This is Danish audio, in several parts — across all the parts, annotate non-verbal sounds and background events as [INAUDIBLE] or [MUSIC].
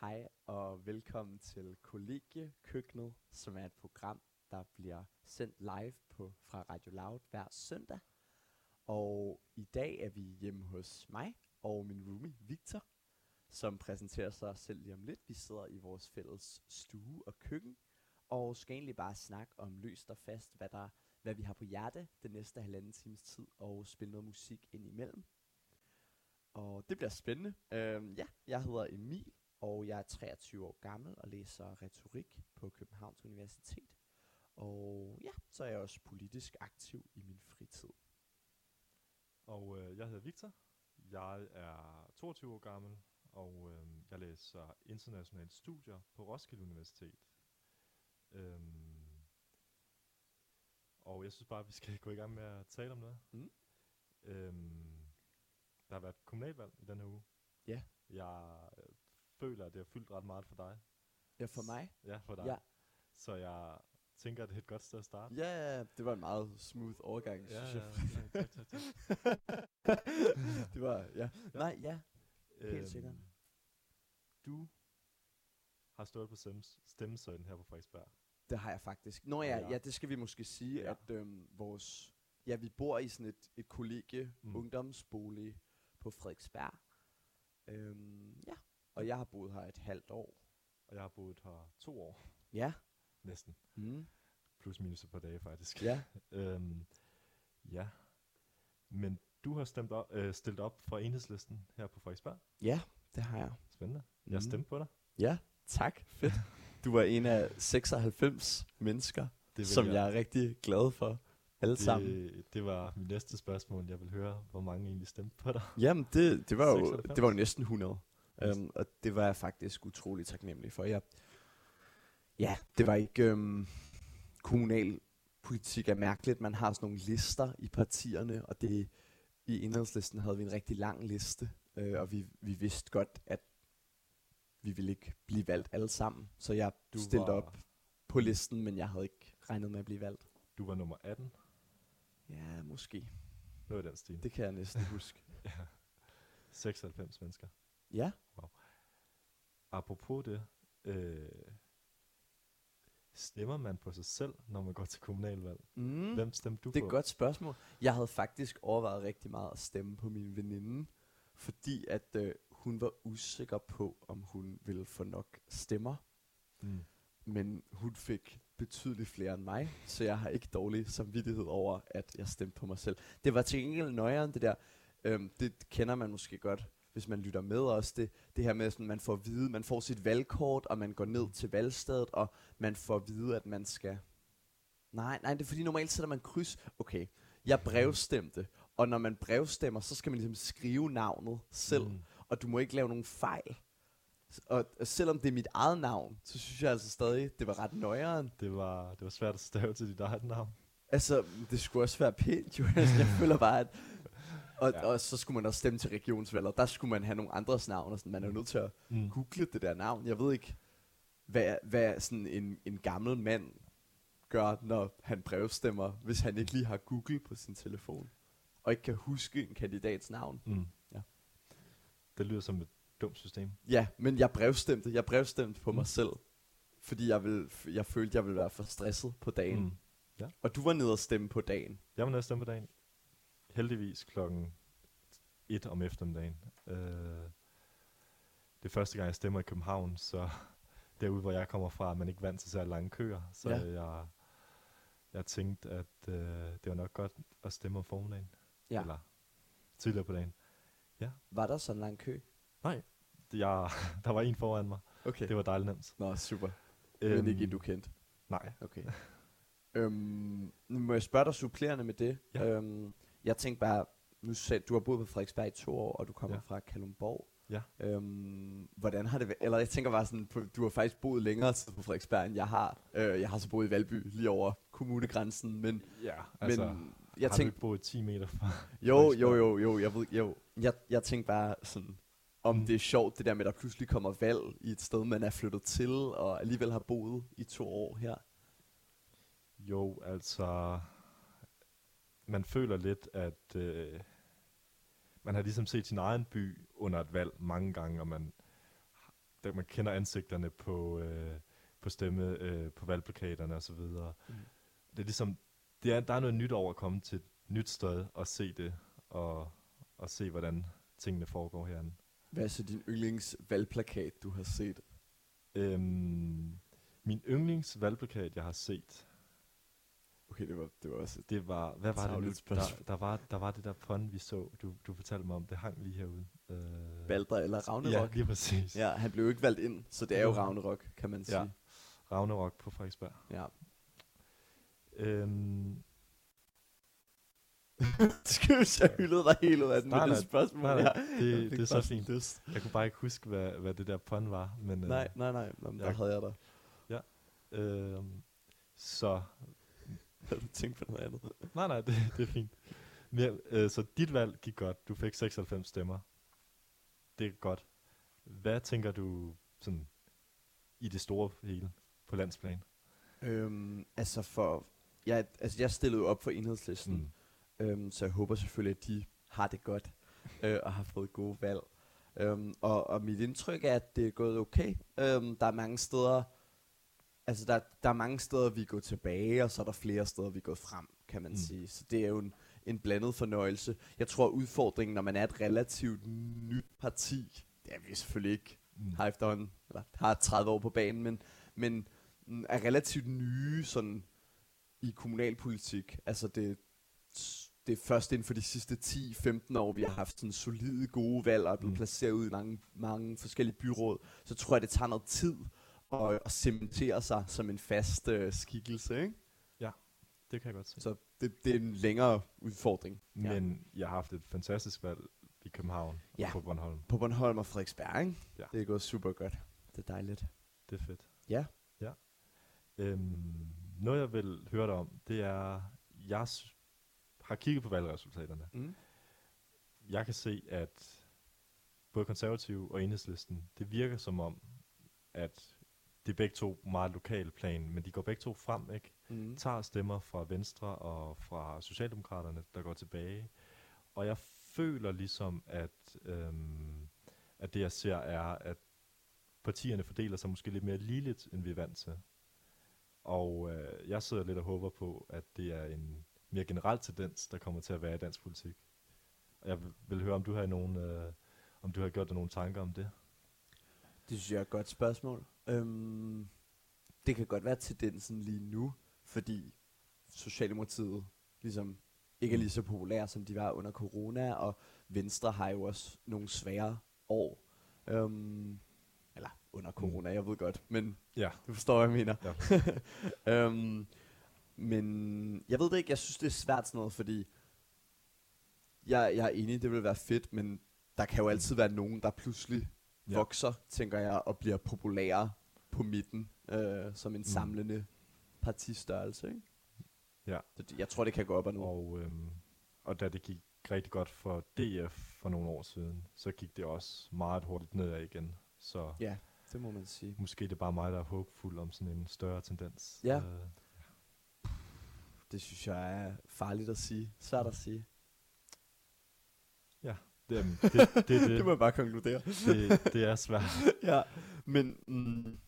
Hej og velkommen til Kollegiekøkkenet, som er et program, der bliver sendt live på fra Radio Loud hver søndag. Og i dag er vi hjemme hos mig og min roomie Victor, som præsenterer sig selv lige om lidt. Vi sidder i vores fælles stue og køkken, og skal egentlig bare snakke om løst og fast, hvad, der, hvad vi har på hjerte den næste halvanden times tid, og spille noget musik ind imellem. Og det bliver spændende. Øhm, ja, jeg hedder Emil, og jeg er 23 år gammel og læser retorik på Københavns Universitet. Og ja, så er jeg også politisk aktiv i min fritid. Og øh, jeg hedder Victor. Jeg er 22 år gammel, og øh, jeg læser internationale studier på Roskilde Universitet. Øhm, og jeg synes bare, at vi skal [LAUGHS] gå i gang med at tale om noget. Mm. Øhm, der har været kommunalvalg i denne uge. Ja. Jeg øh, føler, at det har fyldt ret meget for dig. Ja, for mig? Ja, for dig. Ja. Så jeg tænker, at det er et godt sted at starte. Ja, det var en meget smooth overgang, ja, synes ja, jeg. ja, tak, tak. [LAUGHS] det var, ja. Nej, ja. Helt sikkert. Øhm, Du har stået på stemmes- stemmesedlen her på Frederiksberg. Det har jeg faktisk. Nå ja, Ja. ja det skal vi måske sige, Ja. ja. at øhm, vores... Ja, vi bor i sådan et, et kollegie, mm. ungdomsbolig på Frederiksberg. Øhm, ja, og jeg har boet her et halvt år. Og jeg har boet her to år, Ja. næsten. Mm. Plus minus et par dage, faktisk. Ja. [LAUGHS] øhm, ja. Men du har stemt op, øh, stillet op for enhedslisten her på Frederiksberg. Ja, det har jeg. Spændende. Jeg Mhm. stemte på dig. Ja, tak. Fedt. [LAUGHS] Du var en af 96 mennesker, vil som jeg er rigtig glad for. Alle sammen. det, det var mit næste spørgsmål. Jeg vil høre, hvor mange egentlig stemte på dig. Jamen, det, det, var jo, 96? det var jo næsten 100. Um, og det var jeg faktisk utrolig taknemmelig for. Jeg, ja, det var ikke... Um, kommunalpolitik er mærkeligt. Man har sådan nogle lister i partierne, og det i enhedslisten havde vi en rigtig lang liste. Uh, og vi, vi vidste godt, at vi ville ikke blive valgt alle sammen. Så jeg du stillede var- op på listen, men jeg havde ikke regnet med at blive valgt. Du var nummer 18. Ja, måske. Noget i den stil. Det kan jeg næsten [LAUGHS] huske. Ja. 96 mennesker. Ja. Apropos det, øh, stemmer man på sig selv, når man går til kommunalvalg? Mm. Hvem stemte du Det er på? et godt spørgsmål. Jeg havde faktisk overvejet rigtig meget at stemme på min veninde, fordi at øh, hun var usikker på, om hun ville få nok stemmer. Mm. Men hun fik betydeligt flere end mig, så jeg har ikke dårlig samvittighed over, at jeg stemte på mig selv. Det var til gengæld nøjeren, det der. Øhm, det kender man måske godt, hvis man lytter med også. Det, det her med, at man får at vide, man får sit valgkort, og man går ned til valgstedet, og man får at vide, at man skal... Nej, nej, det er fordi normalt sætter man kryds. Okay, jeg brevstemte, og når man brevstemmer, så skal man ligesom skrive navnet selv, mm. Mm. og du må ikke lave nogen fejl. Og, og selvom det er mit eget navn, så synes jeg altså stadig, det var ret nøjeren. Det, var, det var svært at stave til dit eget navn. Altså, det skulle også være pænt, jo. Altså, jeg føler bare, at... Og, Ja. ja. og så skulle man også stemme til regionsvalget. Der skulle man have nogle andres navn. Og sådan. Man er jo nødt til at Mm. google det der navn. Jeg ved ikke, hvad, hvad sådan en, en gammel mand gør, når han brevstemmer, hvis han ikke lige har Google på sin telefon. Og ikke kan huske en kandidats navn. Mm. Ja. Det lyder som et dumt system. Ja, men jeg brevstemte. Jeg brevstemte på Mm. mig selv. Fordi jeg, vil, jeg følte, jeg ville være for stresset på dagen. Mm. Mm. Og du var nede og stemme på dagen. Jeg var nede og stemme på dagen. Heldigvis klokken 1 om eftermiddagen. Øh, det er første gang, jeg stemmer i København, så [LAUGHS] derude, hvor jeg kommer fra, er man ikke vant til så lange køer. Så Ja. jeg, jeg tænkte, at øh, det var nok godt at stemme om formiddagen. Ja. Eller tidligere på dagen. Var der sådan en lang kø? Nej, jeg, [LAUGHS] der var en foran mig. Okay. Det var dejligt nemt. Nå, super. Men ikke en, du kendte. Nej. Okay. øhm, nu må jeg spørge dig supplerende med det. Ja. Øhm, jeg tænkte bare, nu sagde, du har boet på Frederiksberg i to år, og du kommer Ja. fra Kalundborg. Ja. Øhm, hvordan har det været? Eller jeg tænker bare sådan, på, du har faktisk boet længere tid på Frederiksberg, end jeg har. Øh, jeg har så boet i Valby, lige over kommunegrænsen, men, Ja, altså, men jeg har tænkte, du ikke boet 10 meter fra? jo, jo, jo, jo, jeg ved, jo. Jeg, jeg tænkte bare sådan, om Mm. det er sjovt, det der med, at der pludselig kommer valg i et sted, man er flyttet til, og alligevel har boet i to år her. Jo, altså, man føler lidt, at øh, man har ligesom set sin egen by under et valg mange gange, og man der man kender ansigterne på, øh, på stemme, øh, på valgplakaterne og så videre. Mm. Det er ligesom, det er, der er noget nyt over at komme til et nyt sted og se det, og, og se, hvordan tingene foregår herinde. Hvad er så din yndlingsvalgplakat, du har set? Øhm, min yndlingsvalgplakat, jeg har set, Okay, det var, det var også et det var, hvad var det nu? Der, der, var, der var det der pond, vi så, du, du fortalte mig om, det hang lige herude. Øh, Balder eller Ja, Ragnarok. lige præcis. Ja, han blev jo ikke valgt ind, så det er jo. Ragnarok, kan man Ja. sige. Ragnarok på Frederiksberg. Ja. Øhm, [LAUGHS] Skøs, jeg hyldede dig helt ud af den Nej, med det nej, spørgsmål. nej, nej, Ja. det- Jeg det fik er så fint. lyst. jeg kunne bare ikke huske, hvad, hvad det der pond var. Men, øh, Nej, nej, nej. Men der jeg- havde jeg dig. Øhm, så, [LAUGHS] Havde du tænkt på noget andet? nej, nej, det, det er fint. Men, øh, så dit valg gik godt. Du fik 96 stemmer. Det er godt. Hvad tænker du sådan, i det store hele på landsplan? Øhm, altså for... Jeg, altså jeg stillede jo op for enhedslisten, Mm. øhm, så jeg håber selvfølgelig, at de har det godt [LAUGHS] øh, og har fået gode valg. Øhm, og, og mit indtryk er, at det er gået okay. Øhm, der er mange steder, altså der, der er mange steder, vi går tilbage, og så er der flere steder, vi går frem, kan man Mm. sige. Så det er jo en, en blandet fornøjelse. Jeg tror, udfordringen, når man er et relativt nyt parti, det er vi selvfølgelig ikke, Mm. har efterhånden, eller har 30 år på banen, men, men er relativt nye sådan i kommunalpolitik. Altså det, det er først inden for de sidste 10-15 år, vi har haft sådan solide gode valg og er blevet mm. placeret ud i mange, mange forskellige byråd. Så tror jeg, det tager noget tid at, at cementere sig som en fast øh, skikkelse. Ikke? Det kan jeg godt se. Så det, det er en længere udfordring. Ja. Men jeg har haft et fantastisk valg i København Ja. og på Bornholm. På Bornholm og Frederiksberg, ikke? Ja. det er gået super godt. Det er dejligt. Det er fedt. Ja. Ja. Øhm, noget jeg vil høre dig om, det er, jeg har kigget på valgresultaterne. Mm. Jeg kan se, at både konservative og enhedslisten, det virker som om, at det er begge to meget lokale plan, men de går begge to frem, ikke? Mm. tager stemmer fra Venstre og fra Socialdemokraterne, der går tilbage. Og jeg føler ligesom, at, øhm, at det jeg ser er, at partierne fordeler sig måske lidt mere ligeligt, end vi er vant til. Og øh, jeg sidder lidt og håber på, at det er en mere generel tendens, der kommer til at være i dansk politik. Og jeg vil, vil høre, om du har nogen, øh, om du har gjort dig nogle tanker om det. Det synes jeg er et godt spørgsmål. Øhm, det kan godt være tendensen lige nu, fordi Socialdemokratiet ligesom ikke er lige så populær, som de var under corona, og Venstre har jo også nogle svære år. Øhm, eller under corona, jeg ved godt, men Ja. du forstår, hvad jeg mener. Ja. [LAUGHS] øhm, men jeg ved det ikke, jeg synes det er svært sådan noget, fordi jeg, jeg er enig, det vil være fedt, men der kan jo altid være nogen, der pludselig Ja. vokser, tænker jeg, og bliver populære på midten, øh, som en Mm. samlende partistørrelse. Ikke? Ja. Så jeg tror, det kan gå op og ned. Og, øhm, og da det gik rigtig godt for DF for nogle år siden, så gik det også meget hurtigt nedad igen. Så Ja, det må man sige. måske det er bare mig, der er håbfuld om sådan en større tendens. Ja. Øh, Det synes jeg er farligt at sige. Svært at sige. Det, øhm, det, det, det, det må jeg bare konkludere. det, det er svært. ja, men... Mm,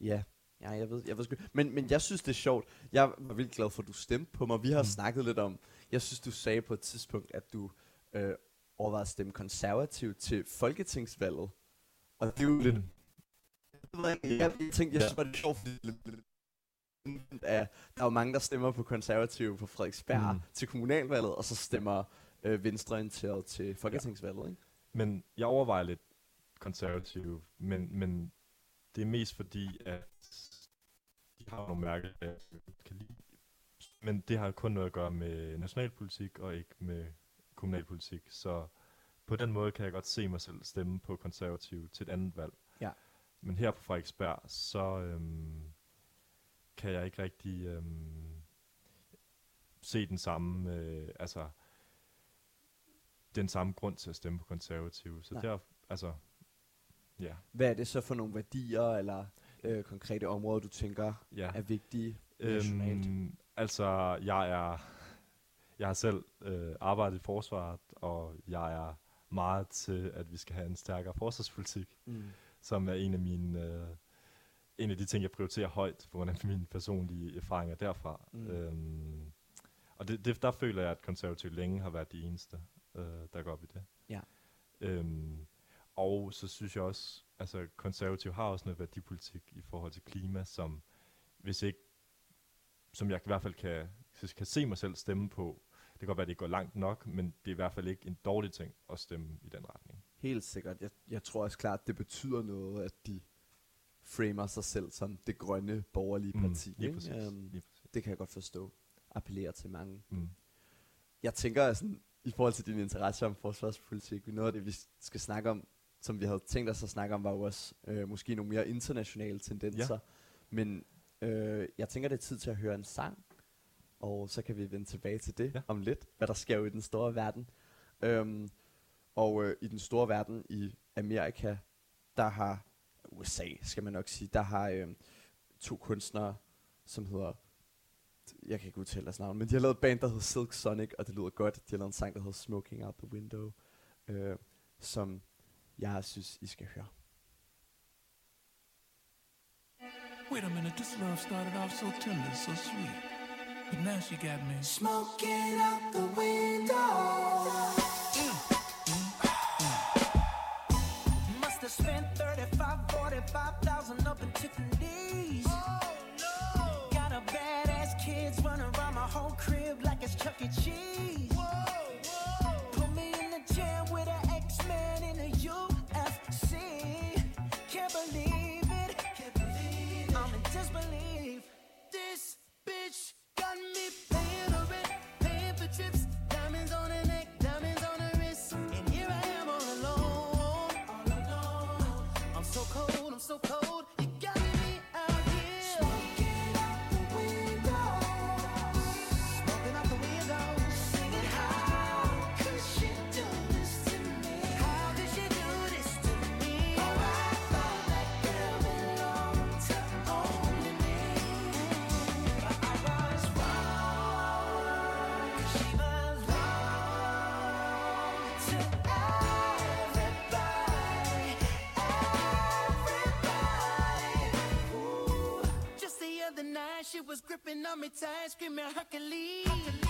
ja, ja, jeg ved, jeg ved sgu, men, men jeg synes, det er sjovt. Jeg var vildt glad for, at du stemte på mig. Vi har Mm. mm. snakket lidt om... Jeg synes, du sagde på et tidspunkt, at du øh, overvejede at stemme konservativ til folketingsvalget. Og det er jo lidt... Jeg, jeg, tænkte, jeg synes bare, det er sjovt, fordi er der er jo mange, der stemmer på konservative på Frederiksberg Mm. mm. til kommunalvalget, og så stemmer øh, venstreorienteret til folketingsvalget, ikke? Men jeg overvejer lidt konservative, men, men det er mest fordi, at de har nogle mærke, jeg kan lide. Men det har kun noget at gøre med nationalpolitik og ikke med kommunalpolitik. Så på den måde kan jeg godt se mig selv stemme på konservative til et andet valg. Ja. Men her på Frederiksberg, så øhm, kan jeg ikke rigtig øhm, se den samme, øh, altså den samme grund til at stemme på konservative. Så Nej. der, altså, ja, Hvad er det så for nogle værdier eller øh, konkrete områder, du tænker ja. er vigtige nationalt? Øhm, altså, jeg er, jeg har selv øh, arbejdet i forsvaret, og jeg er meget til, at vi skal have en stærkere forsvarspolitik. Mm. som er en af mine... Øh, en af de ting, jeg prioriterer højt, på grund af [LAUGHS] mine personlige erfaringer derfra. Mm. Øhm, og det, det, der føler jeg, at konservativ længe har været de eneste, øh, der går op i det. Ja. Øhm, og så synes jeg også, altså konservativ har også noget værdipolitik i forhold til klima, som hvis ikke, som jeg i hvert fald kan, kan se mig selv stemme på. Det kan godt være, at det går langt nok, men det er i hvert fald ikke en dårlig ting at stemme i den retning. Helt sikkert. Jeg, jeg tror også klart, det betyder noget, at de framer sig selv som det grønne borgerlige Mm, parti. lige ikke? præcis, Øhm, lige præcis. det kan jeg godt forstå. Appellerer til mange. Mm. Jeg tænker sådan, i forhold til din interesse om forsvarspolitik, noget af det, vi skal snakke om, som vi havde tænkt os at snakke om, var jo også øh, måske nogle mere internationale tendenser. Ja. Men øh, jeg tænker, det er tid til at høre en sang, og så kan vi vende tilbage til det Ja. om lidt, hvad der sker jo i den store verden. Øhm, og øh, i den store verden i Amerika, der har USA, skal man nok sige, der har øh, to kunstnere, som hedder, jeg kan ikke udtale deres navn, men de har lavet et band, der hedder Silk Sonic, og det lyder godt. De har lavet en sang, der hedder Smoking Out the Window, øh, som jeg synes, I skal høre. Wait a minute, this love started off so tender, so sweet. But now she got me. Smoking out the window. Must have spent 35, 45,000 up in Tiffany's. Got Chuck E. Cheese. She was gripping on me tight, screaming Hercules. Got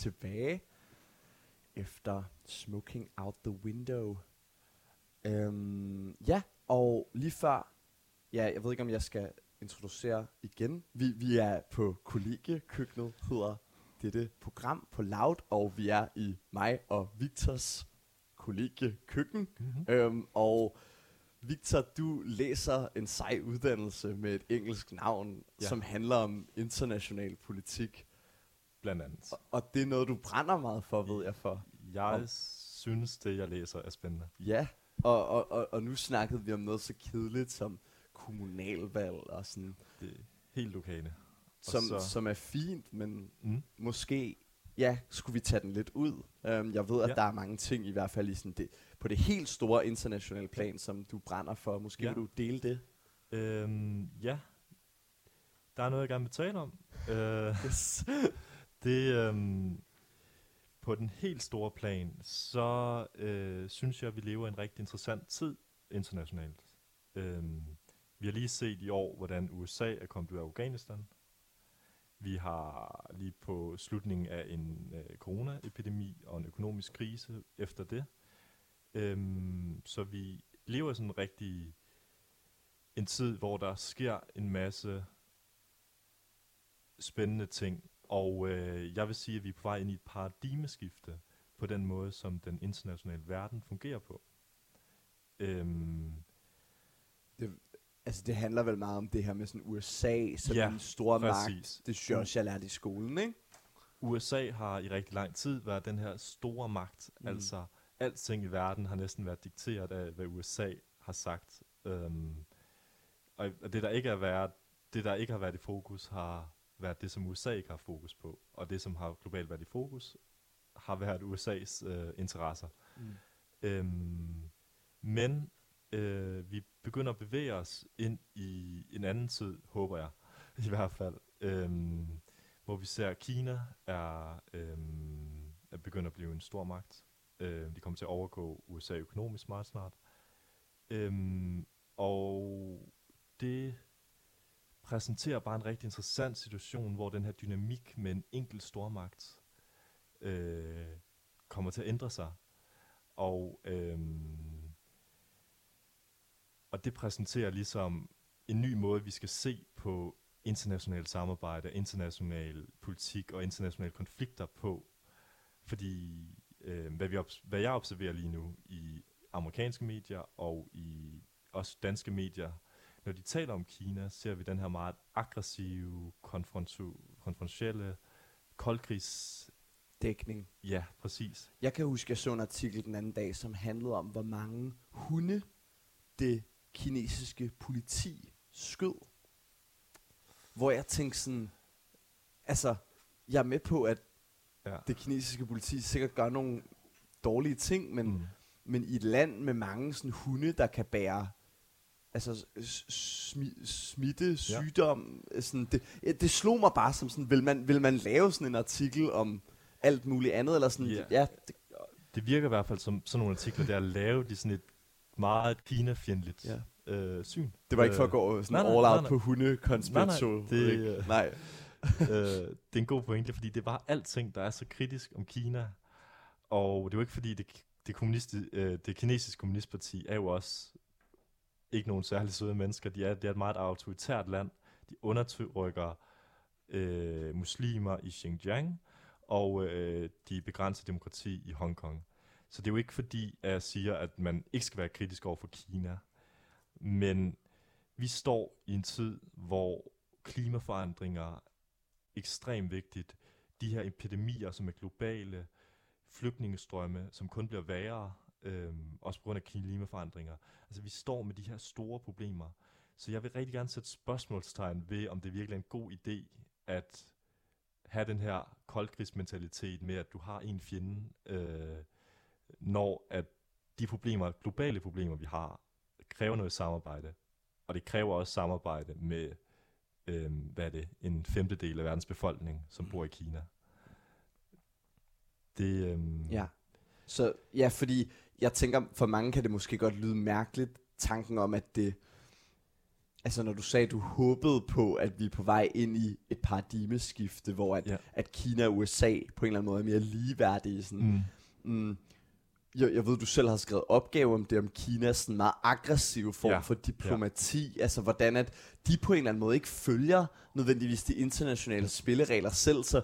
tilbage efter Smoking Out the Window. Øhm, ja, og lige før, ja, jeg ved ikke om jeg skal introducere igen. Vi, vi er på kollegiekøkkenet, hedder dette program på Loud, og vi er i mig og Victors kollegiekøkken. Mm-hmm. Øhm, og Victor, du læser en sej uddannelse med et engelsk navn. Ja. som handler om international politik. Blandt andet. Og, det er noget, du brænder meget for, ved jeg for. Jeg Om- synes, det jeg læser er spændende. Ja, og, og, og, og nu snakkede vi om noget så kedeligt som kommunalvalg og sådan, Det er helt lokale. som, så- som er fint, men Mm. måske, ja, skulle vi tage den lidt ud. Um, jeg ved, at Ja. der er mange ting, i hvert fald i sådan det, på det helt store internationale plan, som du brænder for. Måske Ja. vil du dele det? Øhm, ja. Der er noget, jeg gerne vil tale om. Yes. [LAUGHS] det, øhm, på den helt store plan, så øh, synes jeg, at vi lever i en rigtig interessant tid internationalt. Øhm, vi har lige set i år, hvordan USA er kommet ud af Afghanistan. Vi har lige på slutningen af en øh, coronaepidemi og en økonomisk krise efter det. Øhm, så vi lever i sådan en rigtig en tid, hvor der sker en masse spændende ting. Og øh, jeg vil sige, at vi er på vej ind i et paradigmeskifte på den måde, som den internationale verden fungerer på. Øhm, Altså, det handler vel meget om det her med sådan USA som Ja, en stor magt. præcis. Det synes jeg også, jeg lærte i skolen, ikke? USA har i rigtig lang tid været den her store magt. Mm. Altså, alting i verden har næsten været dikteret af, hvad USA har sagt. Øhm, og og det, der ikke er været, det, der ikke har været i fokus, har været det, som USA ikke har fokus på. Og det, som har globalt været i fokus, har været USA's øh, interesser. Mm. Øhm, men øh, vi begynder at bevæge os ind i en anden tid, håber jeg [LAUGHS] i hvert fald, øhm, hvor vi ser, at Kina er, øhm, er begyndt at blive en stor magt. Øh, de kommer til at overgå USA økonomisk meget snart. Øhm, og det præsenterer bare en rigtig interessant situation, hvor den her dynamik med en enkelt stormagt øh, kommer til at ændre sig. Og, øh, og det præsenterer ligesom en ny måde, vi skal se på internationalt samarbejde, international politik og internationale konflikter på. Fordi øh, hvad, vi obs- hvad jeg observerer lige nu i amerikanske medier og i også danske medier, når de taler om Kina, ser vi den her meget aggressive, konfrontielle, koldkrigs... Dækning. Ja, præcis. Jeg kan huske, jeg så en artikel den anden dag, som handlede om, hvor mange hunde det kinesiske politi skød. Hvor jeg tænkte sådan, altså, jeg er med på, at Ja. det kinesiske politi sikkert gør nogle dårlige ting, men. Mm. men i et land med mange sådan hunde, der kan bære altså smi, smitte, sygdom, ja. sådan, det, ja, det slog mig bare som sådan, vil man, vil man lave sådan en artikel om alt muligt andet, eller sådan, Ja. ja, det, Det virker i hvert fald som sådan nogle artikler, der er lavet i sådan et meget Kina-fjendtligt Ja. øh, syn. Det var ikke for at Øh, gå sådan nej, nej, all out nej, på hundekonspiration. Nej, nej, det, øh, nej. [LAUGHS] øh, det er en god pointe, fordi det bare alting, der er så kritisk om Kina. Og det jo ikke fordi, det, det, kommunisti, øh, det kinesiske kommunistparti er jo også ikke nogen særlig søde mennesker. De er, det er et meget autoritært land. De undertrykker øh, muslimer i Xinjiang, og øh, de begrænser demokrati i Hongkong. Så det er jo ikke fordi, at jeg siger, at man ikke skal være kritisk over for Kina. Men vi står i en tid, hvor klimaforandringer er ekstremt vigtigt. De her epidemier, som er globale, flygtningestrømme, som kun bliver værre, øhm, også på grund af klimaforandringer. Altså vi står med de her store problemer. Så jeg vil rigtig gerne sætte spørgsmålstegn ved, om det virkelig er en god idé at have den her koldkrigsmentalitet med, at du har en fjende, øh, når at de problemer, globale problemer, vi har, kræver noget samarbejde. Og det kræver også samarbejde med, øh, hvad er det, en femtedel af verdens befolkning, som bor i Kina. Det, øh, Ja. Så ja, fordi jeg tænker, for mange kan det måske godt lyde mærkeligt, tanken om, at det... Altså når du sagde, at du håbede på, at vi er på vej ind i et paradigmeskifte, hvor at, Ja. at Kina og USA på en eller anden måde er mere ligeværdige. Sådan. mm, Mm. Jeg, jeg ved, du selv har skrevet opgave om det, om Kinas sådan meget aggressive form ja. For diplomati. Ja. Altså hvordan at de på en eller anden måde ikke følger nødvendigvis de internationale spilleregler selv. Så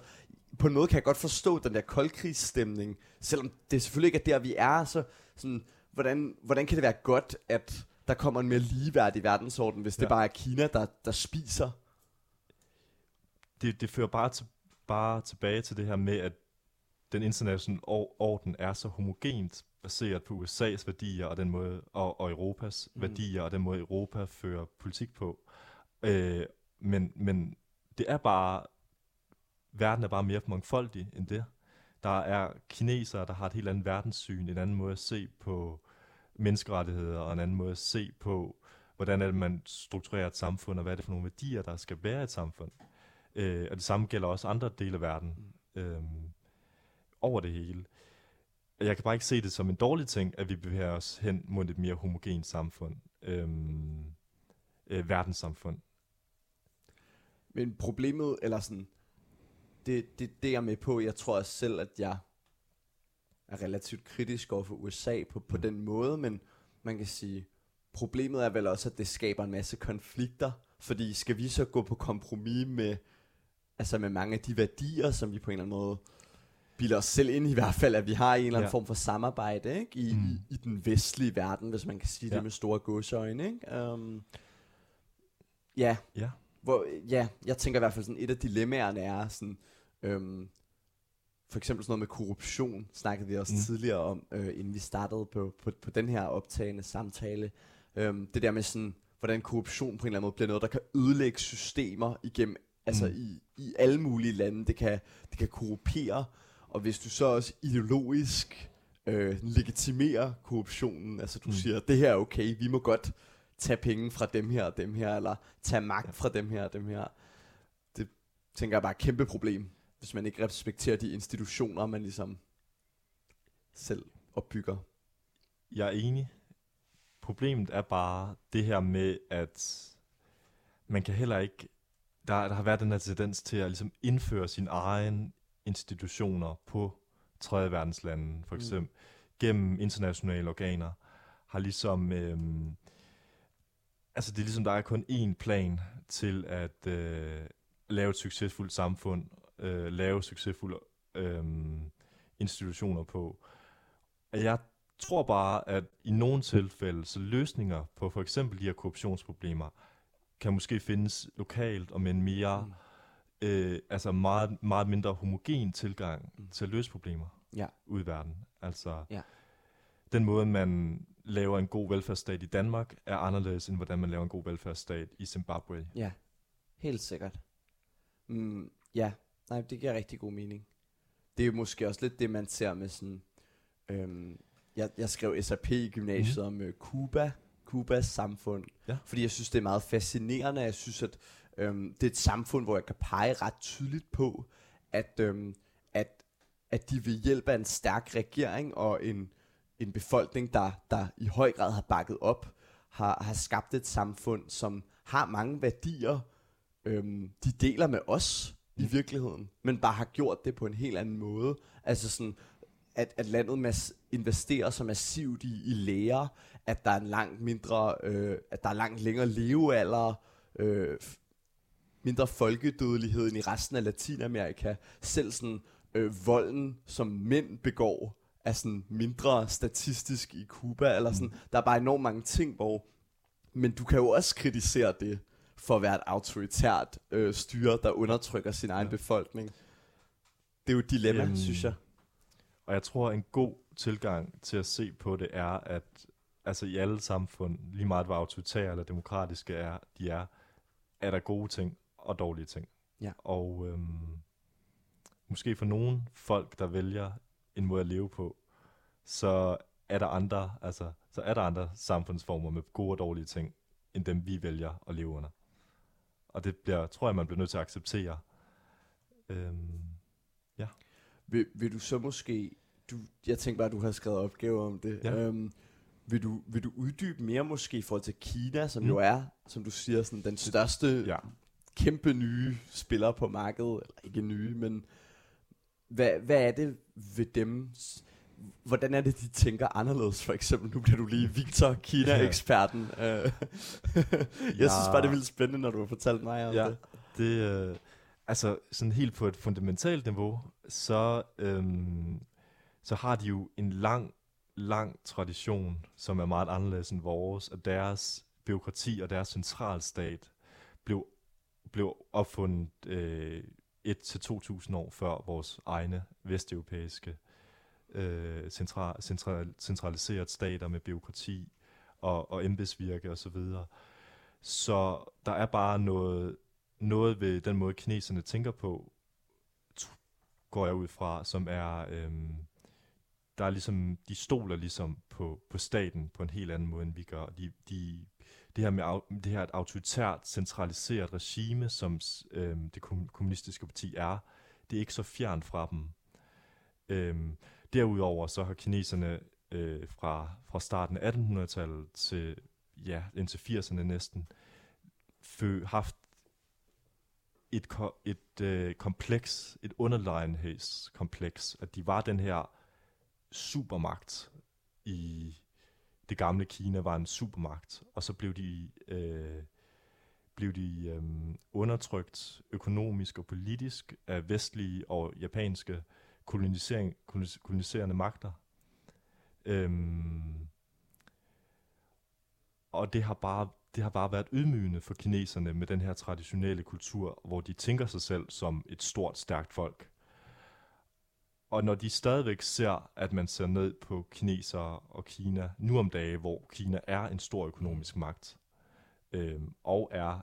på en måde kan jeg godt forstå den der koldkrigsstemning. Selvom det selvfølgelig ikke er der, vi er. Så sådan, hvordan, hvordan kan det være godt, at der kommer en mere ligeværdig verdensorden, hvis ja. det bare er Kina, der, der spiser. det, det fører bare, til, bare tilbage til det her med, at den internationale or- orden er så homogent baseret på USA's værdier og den måde og, og Europas mm. værdier og den måde Europa fører politik på. Øh, men, men det er bare verden er bare mere mangfoldig end det. Der er kinesere, der har et helt andet verdenssyn, en anden måde at se på menneskerettigheder og en anden måde at se på, hvordan er det, man strukturerer et samfund, og hvad er det for nogle værdier, der skal være i et samfund. Øh, og det samme gælder også andre dele af verden. Øh, over det hele. Jeg kan bare ikke se det som en dårlig ting, at vi bevæger os hen mod et mere homogent samfund. Øhm, øh, verdenssamfund. Men problemet, eller sådan, det, det, det er jeg med på. Jeg tror også selv, at jeg er relativt kritisk over for USA på, på den måde, men man kan sige, problemet er vel også, at det skaber en masse konflikter, fordi skal vi så gå på kompromis med, altså med mange af de værdier, som vi på en eller anden måde bilder os selv ind i hvert fald, at vi har en eller anden ja. Form for samarbejde ikke? I, mm. Mm. i, den vestlige verden, hvis man kan sige. Ja. det med store godsøjne. Ikke? Um, ja, Ja. hvor, ja, jeg tænker i hvert fald sådan, et af dilemmaerne er sådan, øhm, for eksempel sådan noget med korruption, snakkede vi også mm. Tidligere om, øh, inden vi startede på, på, på den her optagende samtale. Øhm, det der med sådan, hvordan korruption på en eller anden måde bliver noget, der kan ødelægge systemer igennem, altså Mm. i, i alle mulige lande. Det kan, det kan korrupere, og hvis du så også ideologisk øh, legitimerer korruptionen, altså du. Mm. siger, det her er okay, vi må godt tage penge fra dem her og dem her, eller tage magt fra dem her og dem her. Det tænker jeg bare er et kæmpe problem, hvis man ikke respekterer de institutioner, man ligesom selv opbygger. Jeg er enig. Problemet er bare det her med, at man kan heller ikke... Der, der har været den her tendens til at ligesom indføre sine egne institutioner på tredje verdenslande, for Mm. eksempel mm. gennem internationale organer, har ligesom... Øhm, altså det er ligesom, der er kun én plan til at øh, lave et succesfuldt samfund, øh, lave succesfulde øh, institutioner på. Jeg tror bare, at i nogle tilfælde, så løsninger på for eksempel de her korruptionsproblemer, kan måske findes lokalt og med en mere, Mm. øh, altså meget, meget mindre homogen tilgang mm. til at løse problemer Ja. ude i verden. Altså Ja. den måde, man laver en god velfærdsstat i Danmark, er anderledes end hvordan man laver en god velfærdsstat i Zimbabwe. Ja, helt sikkert. Mm, ja, nej, det giver rigtig god mening. Det er måske også lidt det, man ser med sådan... Øhm, jeg, jeg skrev SAP i gymnasiet mm. om øh, Cuba, Cubas samfund. Ja. Fordi jeg synes, det er meget fascinerende. Jeg synes, at øhm, det er et samfund, hvor jeg kan pege ret tydeligt på, at, øhm, at, at de ved hjælp af en stærk regering og en, en befolkning, der, der i høj grad har bakket op, har, har skabt et samfund, som har mange værdier, øhm, de deler med os i Mm. virkeligheden, men bare har gjort det på en helt anden måde. Altså sådan, at, at landet mas- investerer så massivt i, i læger, at der er en langt mindre, øh, at der er langt længere levealder, øh, mindre folkedødelighed end i resten af Latinamerika. Selv sådan øh, volden, som mænd begår, er sådan mindre statistisk i Cuba, eller sådan. Der er bare enormt mange ting, hvor... Men du kan jo også kritisere det, for at være et autoritært øh, styre, der undertrykker sin egen Ja. befolkning. Det er jo et dilemma, Øhm, synes jeg. Og jeg tror, en god tilgang til at se på det er, at altså i alle samfund, lige meget hvor autoritære eller demokratiske er, de er, er der gode ting og dårlige ting. Ja. Og øhm, måske for nogle folk, der vælger en måde at leve på, så er der andre, altså, så er der andre samfundsformer med gode og dårlige ting, end dem vi vælger at leve under. Og det bliver, tror jeg, man bliver nødt til at acceptere. Øhm, Vil, vil du så måske... Du, jeg tænker bare, at du har skrevet opgaver om det. Ja. Øhm, vil, du, vil du uddybe mere måske i forhold til Kina, som mm. Jo er, som du siger, sådan den største ja. kæmpe nye spiller på markedet, eller ikke nye, men hvad, hvad er det ved dem, hvordan er det, de tænker anderledes, for eksempel, nu bliver du lige Victor, Kina-eksperten. Øh, [LAUGHS] jeg Ja. synes bare, det er vildt spændende, når du har fortalt mig om Ja. det. Det, øh, altså sådan helt på et fundamentalt niveau, så, øhm, så har de jo en lang lang tradition, som er meget anderledes end vores, at deres byråkrati og deres centralstat blev, blev opfundet øh, 1-2.000 år før vores egne vesteuropæiske øh, central, central, centraliseret stater med byråkrati og, og embedsvirke osv. Så, videre. så der er bare noget, noget ved den måde, kineserne tænker på, t- går jeg ud fra, som er, øhm, der er ligesom, de stoler ligesom på, på staten på en helt anden måde, end vi gør. De, de, det her med au- det her et autoritært, centraliseret regime, som s- øhm, det kommunistiske parti er, det er ikke så fjern fra dem. Øhm, derudover så har kineserne øh, fra, fra starten af 1800-tallet til ja, indtil 80'erne næsten, fø, haft et, ko- et øh, kompleks, et underlegenhedskompleks, at de var den her supermagt i det gamle Kina var en supermagt, og så blev de øh, blev de øh, undertrykt økonomisk og politisk af vestlige og japanske kolonisering, kolonis- koloniserende magter. Øhm, og det har bare det har bare været ydmygende for kineserne med den her traditionelle kultur, hvor de tænker sig selv som et stort, stærkt folk. Og når de stadigvæk ser, at man ser ned på kinesere og Kina, nu om dage, hvor Kina er en stor økonomisk magt, øhm, og er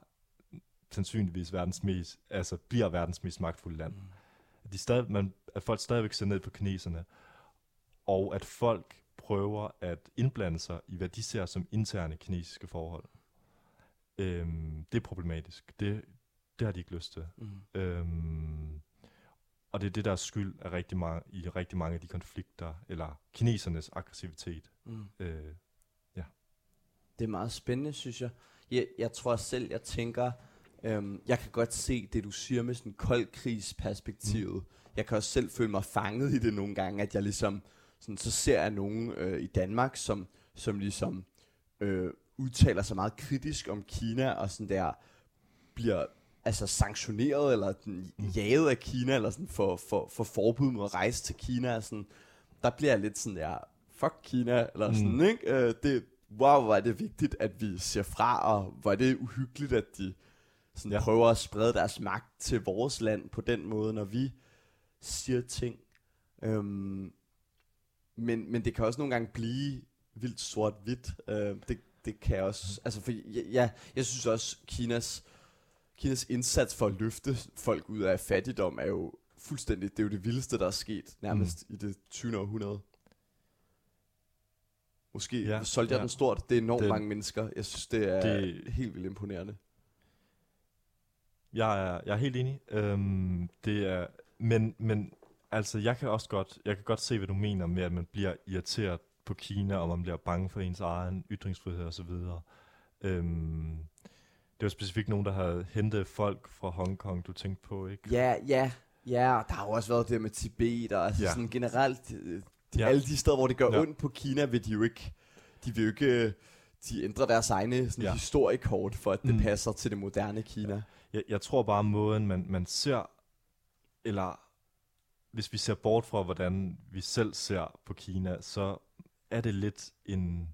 sandsynligvis verdens mest, altså bliver verdens mest magtfulde land, at, de stadig, man, at folk stadigvæk ser ned på kineserne, og at folk prøver at indblande sig i, hvad de ser som interne kinesiske forhold. Øhm, det er problematisk. Det, det har de ikke lyst til. Mm. Øhm, og det er det, der er skyld af rigtig mange, i rigtig mange af de konflikter, eller kinesernes aggressivitet. Mm. Øh, Det er meget spændende, synes jeg. Jeg, jeg tror selv, jeg tænker, øhm, jeg kan godt se det, du siger med sådan koldkrigsperspektivet. Mm. Jeg kan også selv føle mig fanget i det nogle gange, at jeg ligesom, sådan, så ser jeg nogen øh, i Danmark, som, som ligesom øh, udtaler sig meget kritisk om Kina, og sådan der bliver altså sanktioneret, eller jaget af Kina, eller sådan for, for, for forbud mod at rejse til Kina, og sådan, der bliver jeg lidt sådan der, fuck Kina, eller sådan, Mm. ikke? Øh, det, wow, hvor er det vigtigt, at vi ser fra, og hvor er det uhyggeligt, at de sådan. Ja. prøver at sprede deres magt til vores land på den måde, når vi siger ting. Øhm, men, men det kan også nogle gange blive vildt sort-hvidt. Øh, det, det kan jeg også, altså for ja, ja, jeg synes også, Kinas, Kinas indsats for at løfte folk ud af fattigdom er jo fuldstændig, det er jo det vildeste, der er sket nærmest mm. i det 20. århundrede. Måske ja, solgte jeg ja. den stort. Det er enormt Den- mange mennesker. Jeg synes, det er det... Det- helt vildt imponerende. jeg, er, jeg er helt enig. Øhm, det er, men, men altså, jeg kan også godt, jeg kan godt se, hvad du mener med, at man bliver irriteret på Kina, og man bliver bange for ens egen ytringsfrihed osv. Øhm, det var specifikt nogen, der havde hentet folk fra Hongkong, du tænkte på, ikke? Ja, ja, ja. Der har jo også været det med Tibet, og altså ja. Ja. sådan generelt, øh, de, ja. Ja. alle de steder, hvor det gør ja. Ja. ondt på Kina, vil de jo ikke, de vil jo ikke, de ændrer deres egne sådan, ja. Ja. historiekort, for at det mm. Passer til det moderne Kina. Jeg, jeg tror bare, måden man, man ser, eller hvis vi ser bort fra, hvordan vi selv ser på Kina, så er det lidt en,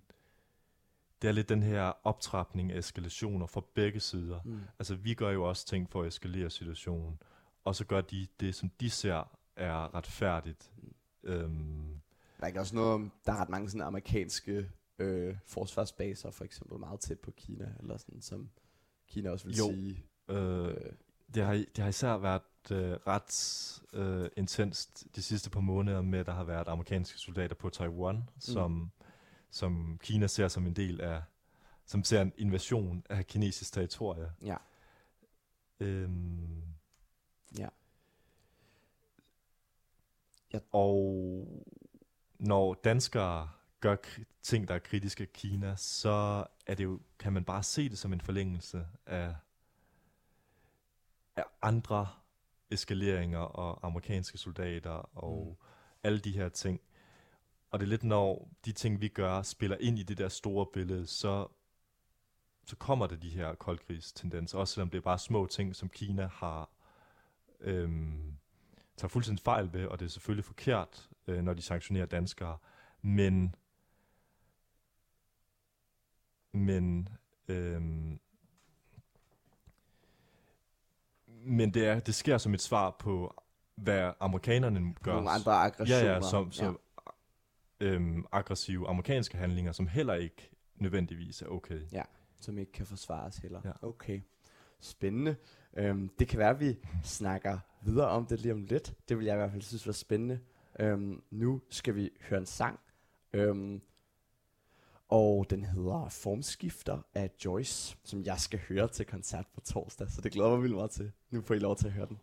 det er lidt den her optrapning af eskalationer fra begge sider. Mm. Altså, vi gør jo også ting for at eskalere situationen, og så gør de det, som de ser er retfærdigt. Øhm, Der er ikke også noget om, der er ret mange sådan amerikanske øh, forsvarsbaser, for eksempel meget tæt på Kina, eller sådan, som Kina også vil Jo. sige. øh, Øh, det, har, det har især været øh, ret øh, intenst de sidste par måneder med, at der har været amerikanske soldater på Taiwan, mm. som, som Kina ser som en del af, som ser en invasion af kinesisk territorie. ja, Øhm, ja. Og når danskere gør ting, der er kritiske af Kina, så er det jo, kan man bare se det som en forlængelse af, af andre eskaleringer og amerikanske soldater og mm. alle de her ting. Og det er lidt, når de ting, vi gør, spiller ind i det der store billede, så, så kommer der de her koldkrigstendenser, også selvom det er bare små ting, som Kina har øhm, tager fuldstændig fejl ved, og det er selvfølgelig forkert, øh, når de sanktionerer danskere, men men øhm, men det, er, det sker som et svar på, hvad amerikanerne gør. Nogle andre aggressioner. Ja, ja, som, som Øhm, aggressive amerikanske handlinger, som heller ikke nødvendigvis er okay. Ja, som ikke kan forsvares heller. Ja. Okay, spændende. Øhm, det kan være, at vi snakker videre om det lige om lidt. Det vil jeg i hvert fald synes var spændende. Øhm, nu skal vi høre en sang. Øhm, og den hedder Formskifter af Joyce, som jeg skal høre til koncert på torsdag. Så det glæder mig vildt meget til. Nu får I lov til at høre den.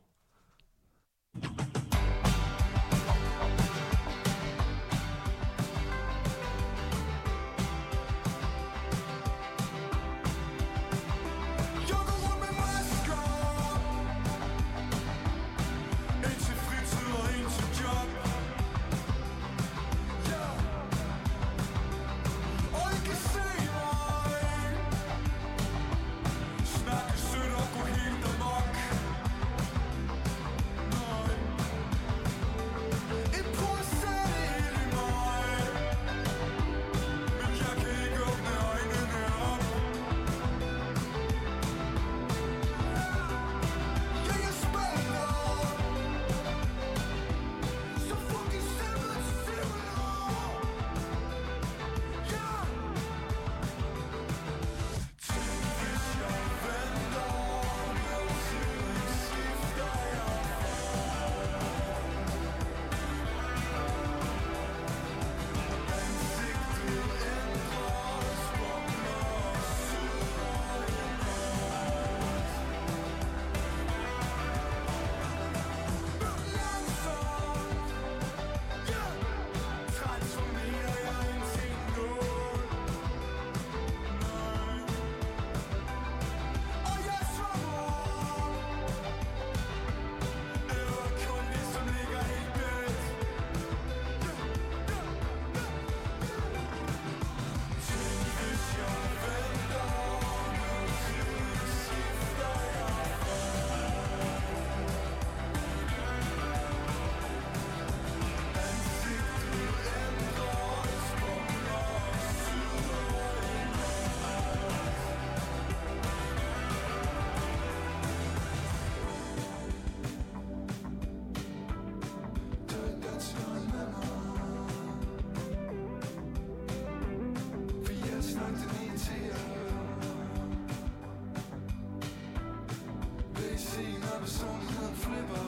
Se, når personligheden flipper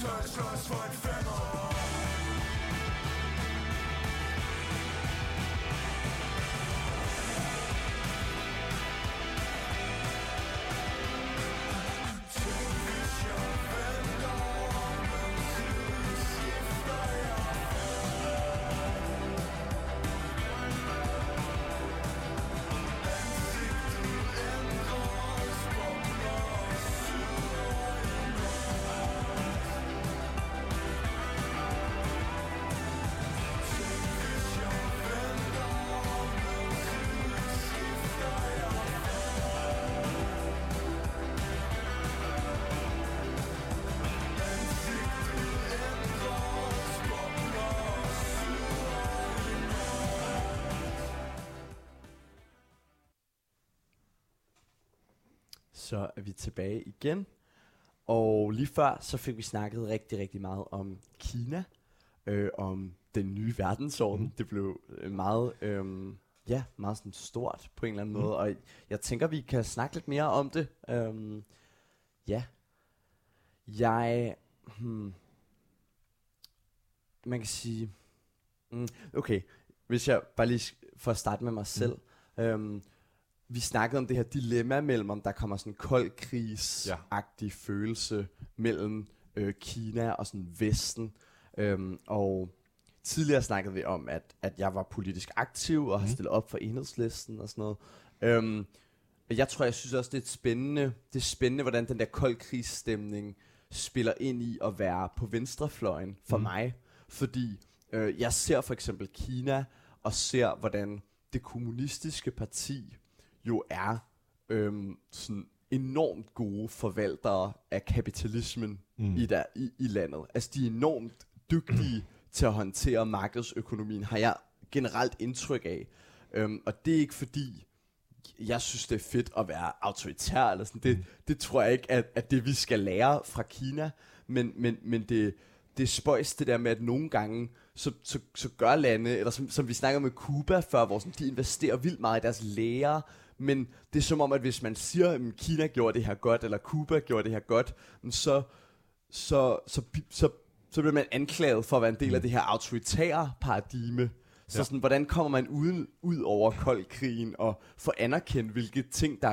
Tør jeg slås for en Så er vi tilbage igen. Og lige før, så fik vi snakket rigtig, rigtig meget om Kina. Øh, om den nye verdensorden. Mm. Det blev øh, meget, øh, ja, meget sådan stort på en eller anden Mhm. måde. Og jeg tænker, vi kan snakke lidt mere om det. Øh, ja. Jeg, hmm, man kan sige, mm, okay, hvis jeg bare lige for at starte med mig selv. Øhm, vi snakkede om det her dilemma mellem, om der kommer sådan en kold krigs-agtig ja. følelse mellem øh, Kina og sådan Vesten. Øhm, og tidligere snakkede vi om, at, at jeg var politisk aktiv og har stillet op for enhedslisten og sådan noget. Øhm, og jeg tror, jeg synes også, det er spændende, det er spændende, hvordan den der kold krigsstemning spiller ind i at være på venstrefløjen for mm. mig. Fordi øh, jeg ser for eksempel Kina og ser, hvordan det kommunistiske parti jo er øhm, sådan enormt gode forvaltere af kapitalismen mm. i, der, i, i landet. Altså de er enormt dygtige [CLEARS THROAT] til at håndtere markedsøkonomien, har jeg generelt indtryk af. Øhm, og det er ikke fordi, jeg synes, det er fedt at være autoritær, eller sådan. Det, det tror jeg ikke, at, at det vi skal lære fra Kina, men, men, men det, det er spøjs det der med, at nogle gange, så, så, så gør lande, eller som, som vi snakker med Cuba før, hvor sådan, de investerer vildt meget i deres læger, men det er som om, at hvis man siger, at Kina gjorde det her godt, eller Cuba gjorde det her godt, så, så, så, så, så bliver man anklaget for at være en del af det her autoritære paradigme. Så Ja. sådan, hvordan kommer man uden, ud over koldkrigen og får anerkendt, hvilke ting, der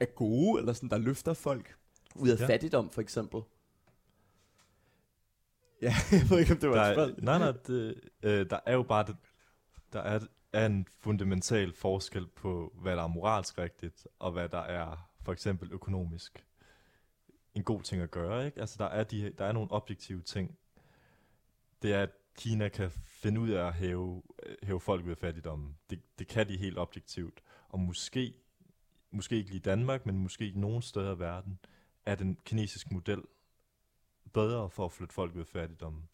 er- gode, eller sådan, der løfter folk ud af Ja. fattigdom, for eksempel? Ja, [LAUGHS] jeg ved ikke, om det var der et er, spørgsmål. nej, nej, det, øh, der er jo bare det, der er, er en fundamental forskel på, hvad der er moralsk rigtigt, og hvad der er for eksempel økonomisk en god ting at gøre. Ikke? Altså, der er, de, der er nogle objektive ting. Det er, at Kina kan finde ud af at hæve, hæve folk ud af fattigdommen. Det, det kan de helt objektivt. Og måske, måske ikke lige i Danmark, men måske i steder i verden, er den kinesiske model bedre for at flytte folk ud af fattigdommen.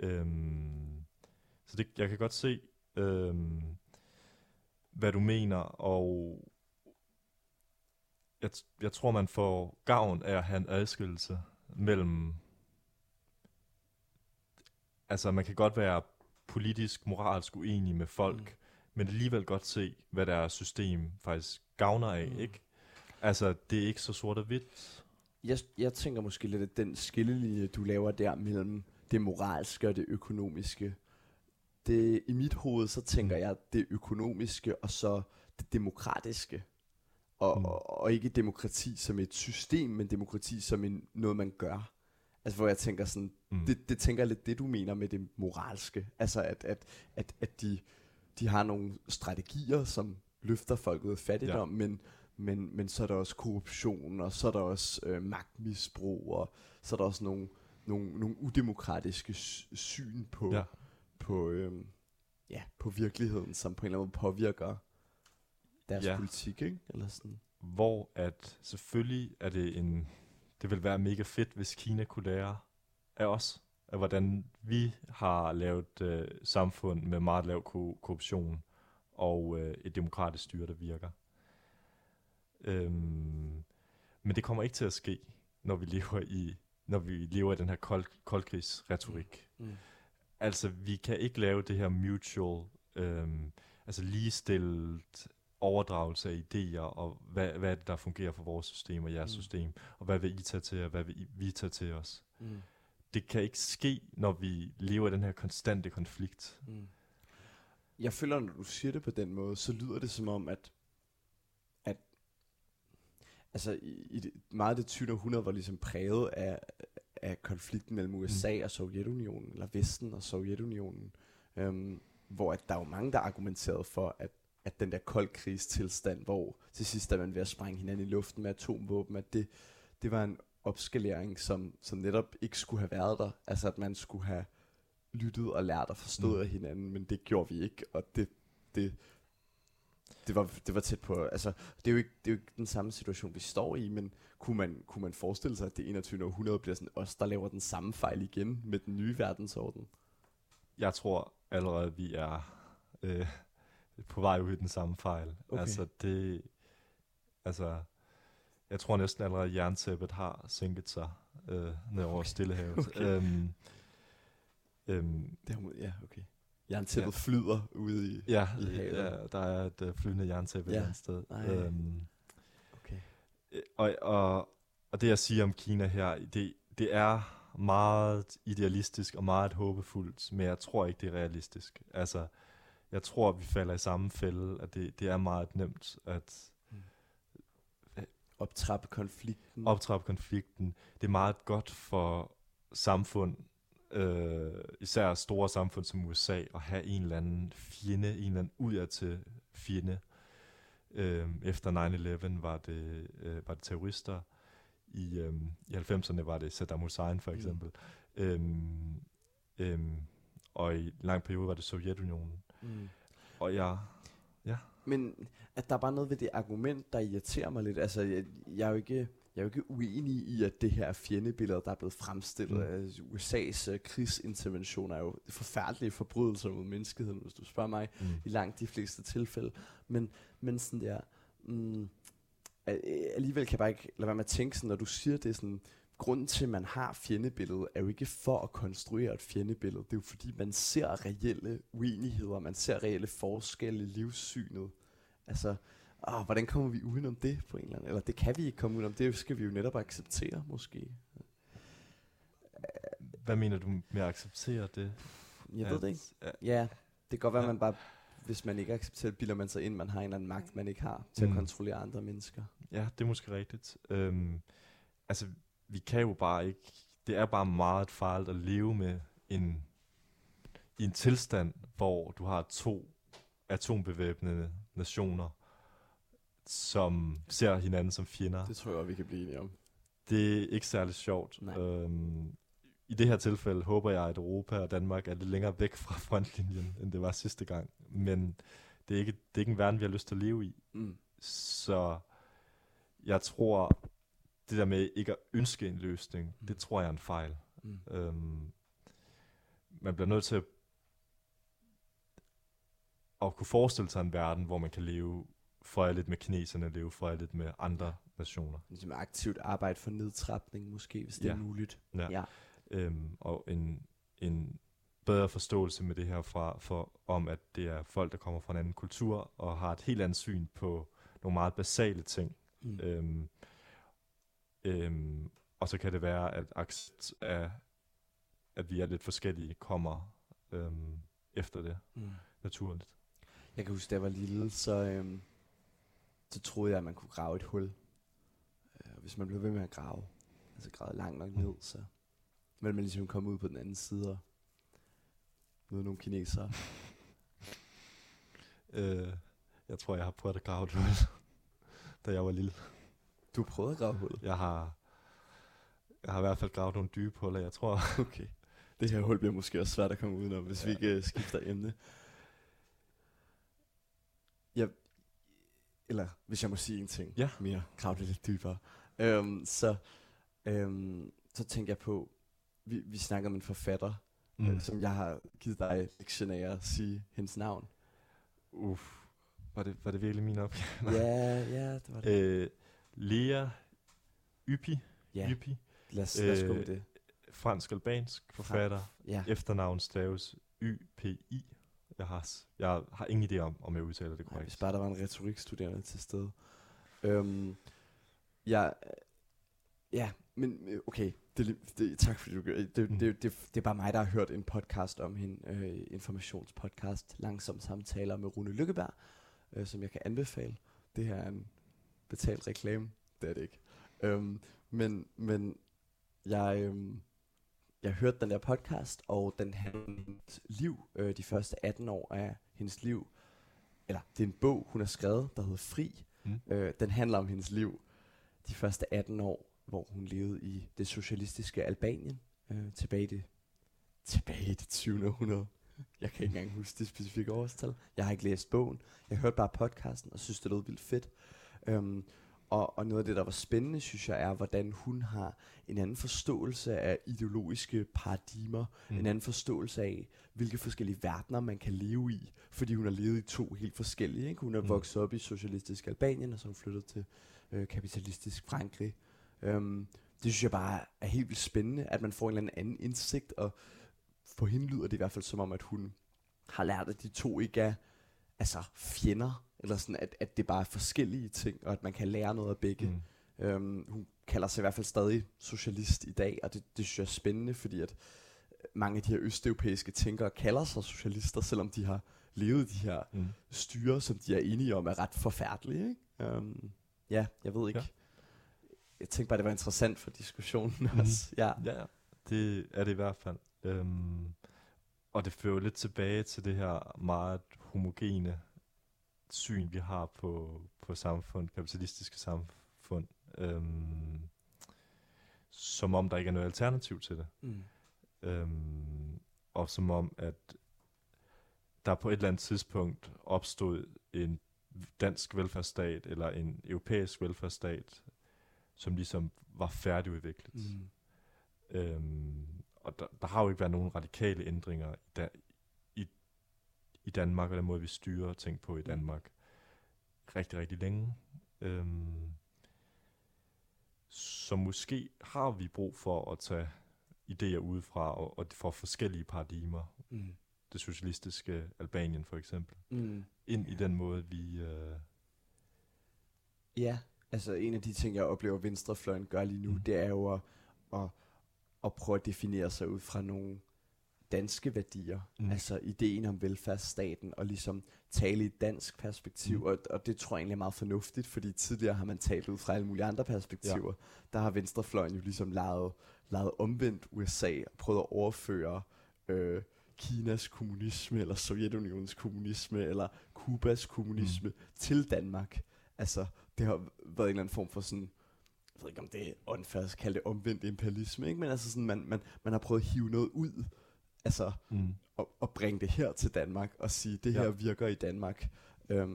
Øhm, så det, jeg kan godt se, øhm, hvad du mener, og jeg, jeg tror, man får gavn af at have en adskillelse mellem... Altså, man kan godt være politisk, moralsk uenig med folk, mm. men alligevel godt se, hvad deres system faktisk gavner af, mm. ikke? Altså, det er ikke så sort og hvidt. Jeg, jeg tænker måske lidt, at den skillelinje, du laver der mellem det moralske og det økonomiske, det, i mit hoved, så tænker jeg det økonomiske og så det demokratiske. Og, Mm. og, og ikke demokrati som et system, men demokrati som en, noget, man gør. Altså hvor jeg tænker sådan, Mm. det, det tænker lidt det, du mener med det moralske. Altså at, at, at, at de, de har nogle strategier, som løfter folk ud af fattigdom, ja. men, men, men så er der også korruption, og så er der også øh, magtmisbrug, og så er der også nogle, nogle, nogle udemokratiske sy- syn på, Ja. På, øh, ja, på virkeligheden, som på en eller anden måde påvirker deres Ja. ja. politik, ikke? Eller sådan. hvor at selvfølgelig er det en, det vil være mega fedt, hvis Kina kunne lære af os, af hvordan vi har lavet øh, samfund med meget lav ko- korruption og øh, et demokratisk styre, der virker. Øhm, men det kommer ikke til at ske, når vi lever i, når vi lever i den her kold, koldkrigsretorik. Mm. Altså, vi kan ikke lave det her mutual, øhm, altså ligestillet overdragelse af idéer, og hvad, hvad er det, der fungerer for vores system og jeres Mm. system, og hvad vil I tage til, og hvad vil I, vi tage til os. Mm. Det kan ikke ske, når vi lever i den her konstante konflikt. Mm. Jeg føler, når du siger det på den måde, så lyder det som om, at, at altså i, i det, meget af det 20. århundrede var ligesom præget af, af konflikten mellem USA mm. og Sovjetunionen, eller Vesten og Sovjetunionen, øhm, hvor at der er jo mange, der argumenterede for, at, at den der koldkrigstilstand, hvor til sidst er man ved at sprænge hinanden i luften med atomvåben, at det, det var en opskalering, som, som netop ikke skulle have været der. Altså at man skulle have lyttet og lært og forstået mm. af hinanden, men det gjorde vi ikke, og det, det, det, var, det var tæt på, altså det er, jo ikke, det er jo ikke den samme situation, vi står i, men kunne man, kunne man forestille sig, at det 21. århundrede bliver sådan os, der laver den samme fejl igen med den nye verdensorden? Jeg tror allerede, vi er øh, på vej ud i den samme fejl. Okay. Altså, det, altså, jeg tror næsten allerede, at jerntæppet har sænket sig øh, ned over Okay. Stillehavet. [LAUGHS] Okay. Øhm, øhm, Det ja, okay. Jerntæppet ja. flyder ude i... Ja, i havet. ja, der er et uh, flydende jerntæppe ja. et andet sted. Øhm, Okay. øh, og, og, og det jeg siger om Kina her, det, det er meget idealistisk og meget håbefuldt, men jeg tror ikke, det er realistisk. Altså, jeg tror, vi falder i samme fælde, at det, det er meget nemt at Optrappe konflikten. optrappe konflikten. Det er meget godt for samfund, øh, især store samfund som USA, at have en eller anden fjende, en eller anden udadtil fjende. Øh, efter 9-11 var det, øh, var det terrorister. I, øh, I 90'erne var det Saddam Hussein for Mm. eksempel. Mm. Øhm, øhm, og i lang periode var det Sovjetunionen. Mm. Og jeg, Men at der er bare noget ved det argument, der irriterer mig lidt. Altså, jeg, jeg er jo ikke... jeg er jo ikke uenig i, at det her fjendebillede, der er blevet fremstillet Mm. af USA's uh, krigsintervention, er jo forfærdelige forbrydelser mod menneskeheden, hvis du spørger mig, Mm. i langt de fleste tilfælde. Men, men sådan der, mm, al- alligevel kan jeg bare ikke lade være med at tænke sådan, når du siger det sådan, grunden til, at man har fjendebilledet, er jo ikke for at konstruere et fjendebillede. Det er jo fordi, man ser reelle uenigheder, man ser reelle forskelle i livssynet. Altså, åh, hvordan kommer vi udenom det på en eller anden? Eller det kan vi ikke komme udenom, det skal vi jo netop acceptere måske. Hvad mener du med at acceptere det? Jeg ved det ikke. Ja, det kan godt være, at man bare, hvis man ikke accepterer det, bilder man sig ind, man har en eller anden magt, man ikke har til Mm. at kontrollere andre mennesker. Ja, det er måske rigtigt. Øhm, altså, vi kan jo bare ikke... Det er bare meget farligt at leve med en, i en tilstand, hvor du har to atombevæbnede nationer, som ser hinanden som fjender. Det tror jeg vi kan blive enige om. Det er ikke særlig sjovt. Nej. Øhm, I det her tilfælde håber jeg, at Europa og Danmark er lidt længere væk fra [LAUGHS] frontlinjen, end det var sidste gang. Men det er ikke, det er ikke en verden, vi har lyst til at leve i. Mm. Så jeg tror, det der med ikke at ønske en løsning, Mm. det tror jeg er en fejl. Mm. Øhm, man bliver nødt til at, at kunne forestille sig en verden, hvor man kan leve fredeligt med kineserne, leve fredeligt med andre nationer. Ligesom aktivt arbejde for nedtrapning måske, hvis det Ja. er muligt. Ja. Ja. Øhm, og en, en bedre forståelse med det her fra, for, om, at det er folk, der kommer fra en anden kultur, og har et helt andet syn på nogle meget basale ting. Mm. Øhm, øhm, og så kan det være, at accept af, at vi er lidt forskellige, kommer øhm, efter det, Mm. naturligt. Jeg kan huske, da jeg var lille, så, øhm, så troede jeg, at man kunne grave et hul. Øh, hvis man blev ved med at grave, altså grave langt nok ned, så ville man ligesom komme ud på den anden side og møde nogle kinesere. [LAUGHS] Øh, jeg tror, jeg har prøvet at grave et hul, [LAUGHS] da jeg var lille. Du har prøvet at grave hullet? Jeg har, jeg har i hvert fald gravet nogle dybe huller, jeg tror. Okay. Det her hul bliver måske også svært at komme udenom, hvis ja. vi ikke uh, skifter emne. Eller hvis jeg må sige en ting Ja. mere, grav det lidt dybere. Øhm, så, øhm, så tænker jeg på, vi, vi snakker om en forfatter, mm. som jeg har givet dig lektion af at sige hendes navn. Uff, var det, var det virkelig min opgave? [LAUGHS] ja, ja, det var det. øh, Lea Yppi, ja, Yppi, lad os, lad os gå med øh, det. fransk-albansk forfatter. Ja. Efternavn staves Y-P-I. Jeg har, jeg har ingen idé om, om jeg udtaler det Nej, korrekt. hvis bare der var en retorikstuderende til stede. Øhm, ja, ja, men øh, okay, det, det, tak fordi du gør det. Det, Mm. det, det. Det er bare mig, der har hørt en podcast om hende, øh, informationspodcast, Langsom Samtaler med Rune Lykkeberg, øh, som jeg kan anbefale. Det her er en betalt reklame, det er det ikke. Øhm, men, men jeg, øhm, jeg hørte den der podcast, og den handler om hendes liv, øh, de første 18 år af hendes liv. Eller det er en bog, hun har skrevet, der hedder Fri. Mm. Øh, den handler om hendes liv de første 18 år, hvor hun levede i det socialistiske Albanien, øh, tilbage i det, tilbage i det 20. århundrede. Jeg kan ikke engang huske det specifikke årstal. Jeg har ikke læst bogen. Jeg hørte bare podcasten og synes, det lød vildt fedt. Øhm, og, og noget af det, der var spændende, synes jeg, er, hvordan hun har en anden forståelse af ideologiske paradigmer, mm. en anden forståelse af, hvilke forskellige verdener man kan leve i, fordi hun har levet i to helt forskellige. Ikke? Hun er Mm. vokset op i socialistisk Albanien, og så hun flyttet til øh, kapitalistisk Frankrig. Øhm, det synes jeg bare er helt vildt spændende, at man får en eller anden indsigt, og for hende lyder det i hvert fald som om, at hun har lært, at de to ikke er altså fjender, eller sådan, at, at det bare er forskellige ting, og at man kan lære noget af begge. Mm. Øhm, hun kalder sig i hvert fald stadig socialist i dag, og det, det synes jeg er spændende, fordi at mange af de her østeuropæiske tænkere kalder sig socialister, selvom de har levet de her Mm. styre, som de er enige om er ret forfærdelige. Ikke? Um, ja, jeg ved ikke. Ja. Jeg tænkte bare, det var interessant for diskussionen Mhm. også. [LAUGHS] Ja. Ja, ja. Det er det i hvert fald. Øhm, og det fører jo lidt tilbage til det her meget homogene syn, vi har på, på samfund, kapitalistiske samfund. Øhm, som om der ikke er noget alternativ til det. Mm. Øhm, og som om, at der på et eller andet tidspunkt opstod en dansk velfærdsstat, eller en europæisk velfærdsstat, som ligesom var færdigudviklet. Mm. Øhm, og der, der har jo ikke været nogen radikale ændringer i, da, i Danmark, og den måde, vi styrer ting på i Danmark, rigtig, rigtig længe. Øhm, så måske har vi brug for at tage idéer udefra, og, og for forskellige paradigmer. Mm. Det socialistiske Albanien for eksempel. Mm. Ind i den måde, vi... Øh, Ja, altså en af de ting, jeg oplever, venstrefløjen gør lige nu, Mm. det er jo at, at, at prøve at definere sig ud fra nogle danske værdier. Mm. Altså ideen om velfærdsstaten, og ligesom tale i et dansk perspektiv. Mm. Og, og det tror jeg egentlig er meget fornuftigt, fordi tidligere har man talt ud fra alle mulige andre perspektiver. Ja. Der har venstrefløjen jo ligesom lavet, lavet omvendt USA, og prøvet at overføre øh, Kinas kommunisme, eller Sovjetunionens kommunisme, eller Kubas kommunisme mm. til Danmark. Altså, det har været en eller anden form for sådan, jeg ved ikke om det er åndfærdigt at kalde det omvendt imperialisme, ikke? men altså sådan, man, man, man har prøvet at hive noget ud, altså mm, og, og bringe det her til Danmark, og sige, det her Ja. virker i Danmark. Øhm,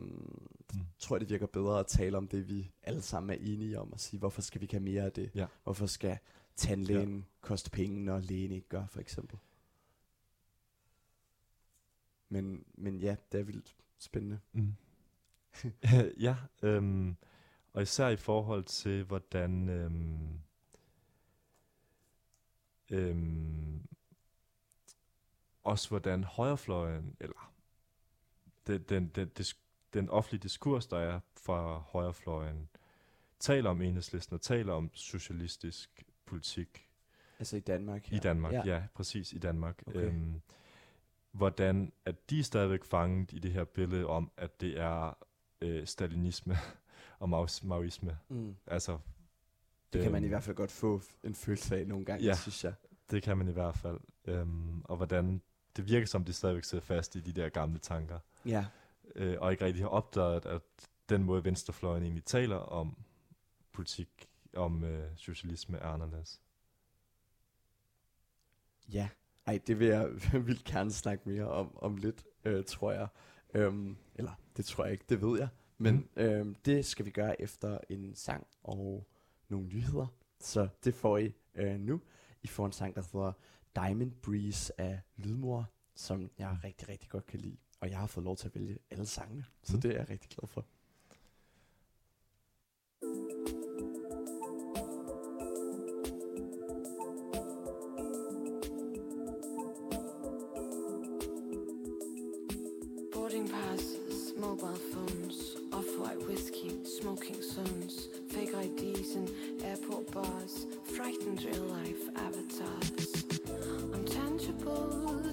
mm. tror jeg, det virker bedre at tale om det, vi alle sammen er enige om, og sige, hvorfor skal vi ikke have mere af det? Ja. Hvorfor skal tandlægen ja. koste penge, når lægen ikke gør, for eksempel? Men, men ja, det er vildt spændende. Mm. [LAUGHS] ja, øhm, og især i forhold til, hvordan øhm, øhm, også hvordan højrefløjen, eller den, den, den, dis, den offentlige diskurs, der er fra højrefløjen, taler om enhedslisten og taler om socialistisk politik Altså i Danmark. i Danmark. Ja. ja, præcis i Danmark. Okay. Øhm, hvordan at de er stadigvæk fanget i det her billede om, at det er øh, stalinisme [LAUGHS] og maois- maoisme. Mm. Altså, Det kan man i øhm, hvert fald godt få en følelse af nogle gange, Ja. ja. synes jeg. Det kan man i hvert fald. Øhm, og hvordan det virker som, de stadigvæk sidder fast i de der gamle tanker. Ja, Øh, og ikke rigtig har opdaget, at den måde venstrefløjen egentlig taler om politik, om øh, socialisme er anderledes. ja. Ej, det vil jeg [LAUGHS] vil gerne snakke mere om, om lidt, øh, tror jeg. Øhm, eller, det tror jeg ikke, det ved jeg. Men mm. øhm, det skal vi gøre efter en sang og nogle nyheder. Så det får I øh, nu. I får en sang, der hedder Diamond Breeze af Lydmor, som jeg rigtig, rigtig godt kan lide. Og jeg har fået lov til at vælge alle sangene, så Mm. det er jeg rigtig glad for. Boarding passes, mobile phones, off-white whiskey, smoking zones, fake IDs in airport bars, frightened real-life avatars. people.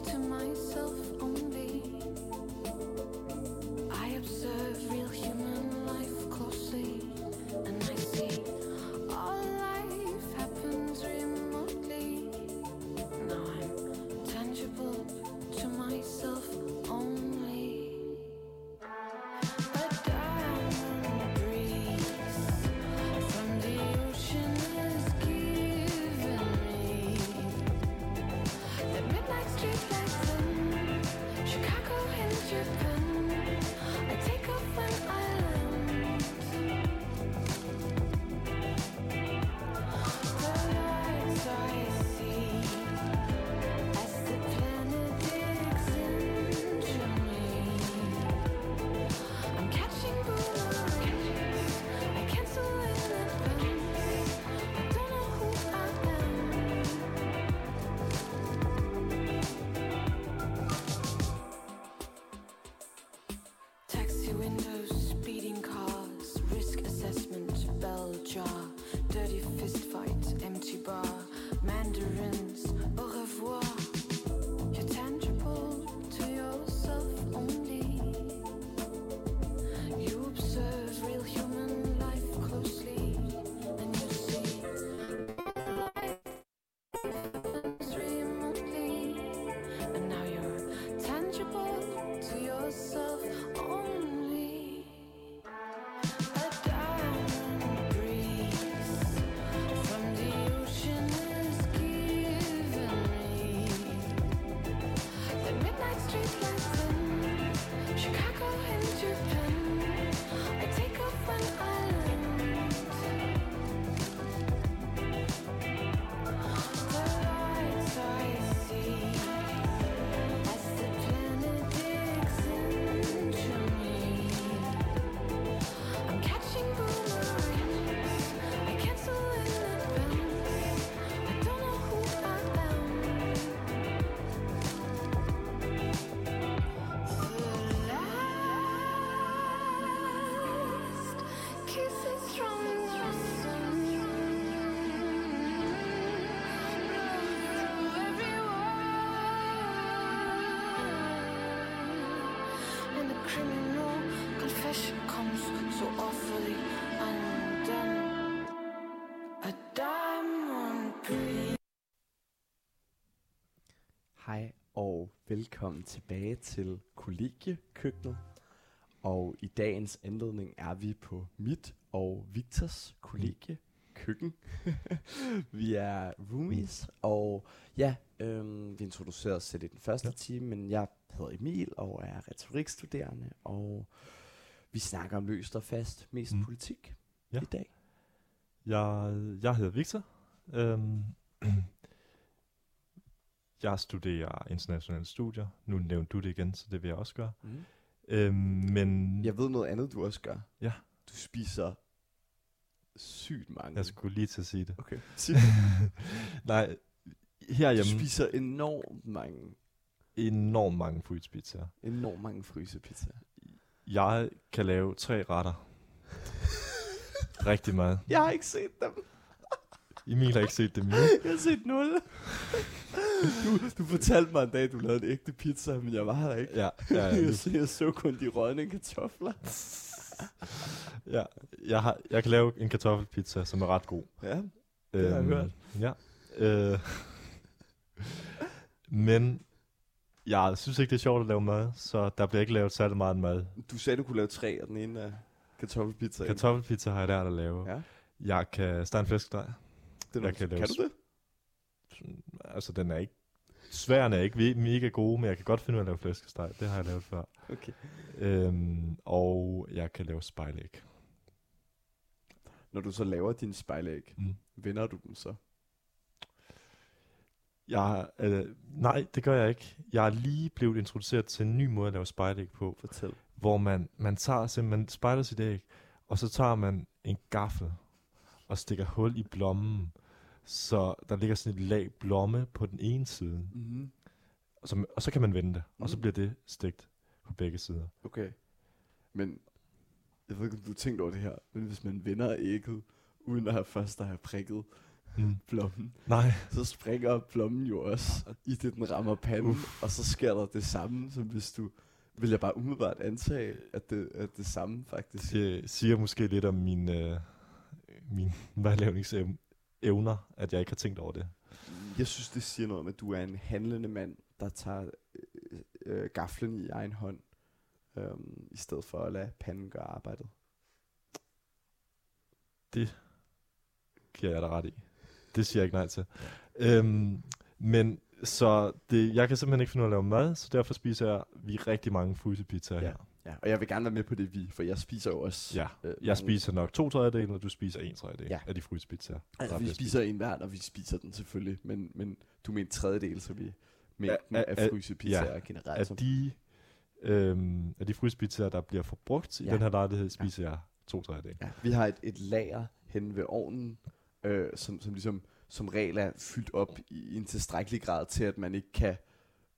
Jar, dirty fist fight, empty bar, velkommen tilbage til kollegiekøkkenet. Og i dagens anledning er vi på mit og Victors kollegiekøkken. [LAUGHS] vi er roomies, og ja, øhm, vi introducerede os selv i den første ja. time, men jeg hedder Emil og er retorikstuderende, og vi snakker om løst og fast, mest Mm. mm. politik Ja. i dag. Jeg, jeg hedder Victor. Øhm, jeg studerer internationale studier. Nu nævnte du det igen, så det vil jeg også gøre. Mm. Øhm, men Jeg ved noget andet, du også gør. Ja. Du spiser sygt mange. jeg skulle lige til at sige det. Okay. Sig [LAUGHS] det. Nej, Du herhjemme spiser enormt mange, enormt mange frysepizzaer. enormt mange frysepizzaer. Jeg kan lave tre retter. [LAUGHS] Rigtig meget. Jeg har ikke set dem. Emil har ikke set dem endnu. Jeg har set nul. Du, du fortalte mig en dag, at du lavede en ægte pizza, men jeg var der ikke. Ja, ja, ja, Jeg, så, jeg så kun de rådne kartofler. ja. Jeg, har, jeg kan lave en kartoffelpizza, som er ret god. Ja, Det har jeg hørt. Ja. Øh, men jeg synes ikke, det er sjovt at lave mad, så der bliver ikke lavet særlig meget mad. du sagde, du kunne lave tre, og den ene er kartoffelpizza. Kartoffelpizza har jeg lært at lave. Ja. Jeg kan stege en flæskesteg. Den jeg er, kan lave kan du det? Altså, den er ikke... Sværene er ikke mega gode, men jeg kan godt finde ud af at lave flæskesteg. Det har jeg lavet før. Okay. Øhm, og jeg kan lave spejlæg. Når du så laver din spejlæg, Mm. vender du dem så? Jeg, øh, nej, det gør jeg ikke. Jeg er lige blevet introduceret til en ny måde at lave spejlæg på, Fortæl. hvor man, man tager simpelthen, spejler sit æg, og så tager man en gaffel og stikker hul i blommen, så der ligger sådan et lag blomme på den ene side, Mm-hmm. og så, og så kan man vende det, og så Mhm. bliver det stegt på begge sider. Okay. Men jeg ved ikke, om du har tænkt over det her, men hvis man vender ægget, uden at have først at have prikket Mm. blommen, Nej, så springer blommen jo også i det, den rammer panden, og så sker der det samme, som hvis du, vil jeg bare umiddelbart antage, at det er det samme faktisk. det siger måske lidt om min, øh, min madlavningsevner, at jeg ikke har tænkt over det. Jeg synes, det siger noget om, at du er en handlende mand, der tager øh, øh, gaflen i egen hånd, øhm, i stedet for at lade panden gøre arbejdet. giver jeg dig ret i. Det siger jeg ikke nej til. Øhm, men så det, jeg kan simpelthen ikke finde ud af at lave mad, så derfor spiser jeg vi rigtig mange frysepizzaer Ja. her. Ja, og jeg vil gerne være med på det vi, for jeg spiser jo også. Ja, øh, jeg spiser nok to tredjedele, og du spiser en tredjedel Ja. af de frysepizzaer. Altså, vi spiser en hver, og vi spiser den selvfølgelig, men, men du mener en tredjedel, så vi mængden af er- frysepizzaer ja, generelt. Af som- de, øhm, af de frysepizzaer, der bliver forbrugt i Ja. den her lejlighed, spiser jeg to tredjedele. Ja, vi har et, et lager hen ved ovnen, øh, som, som ligesom som regel er fyldt op i, i en tilstrækkelig grad til, at man ikke kan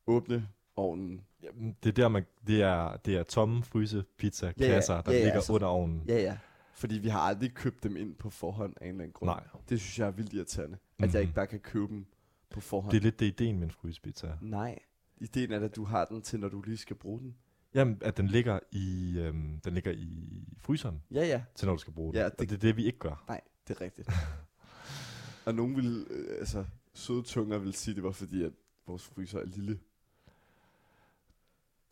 åbne ovnen. Jamen, det er der, man, det er, det er tomme frysepizza-kasser, Ja, ja. der Ja, ja, ligger altså- under ovnen. Ja, ja. Fordi vi har aldrig købt dem ind på forhånd af en eller anden grund. Nej. Det synes jeg er vildt irriterende. At Mhm. jeg ikke bare kan købe dem på forhånd. Det er lidt det ideen med en frysepizza. Nej. Ideen er, at du har den til, når du lige skal bruge den. Jamen, at den ligger i, øhm, den ligger i fryseren, Ja, ja. til når du skal bruge den. Ja, Ja, det- det, og det er det, vi ikke gør. Nej, det er rigtigt. [LAUGHS] og nogen vil, øh, altså, søde tunger vil sige, det var fordi, at vores fryser er lille.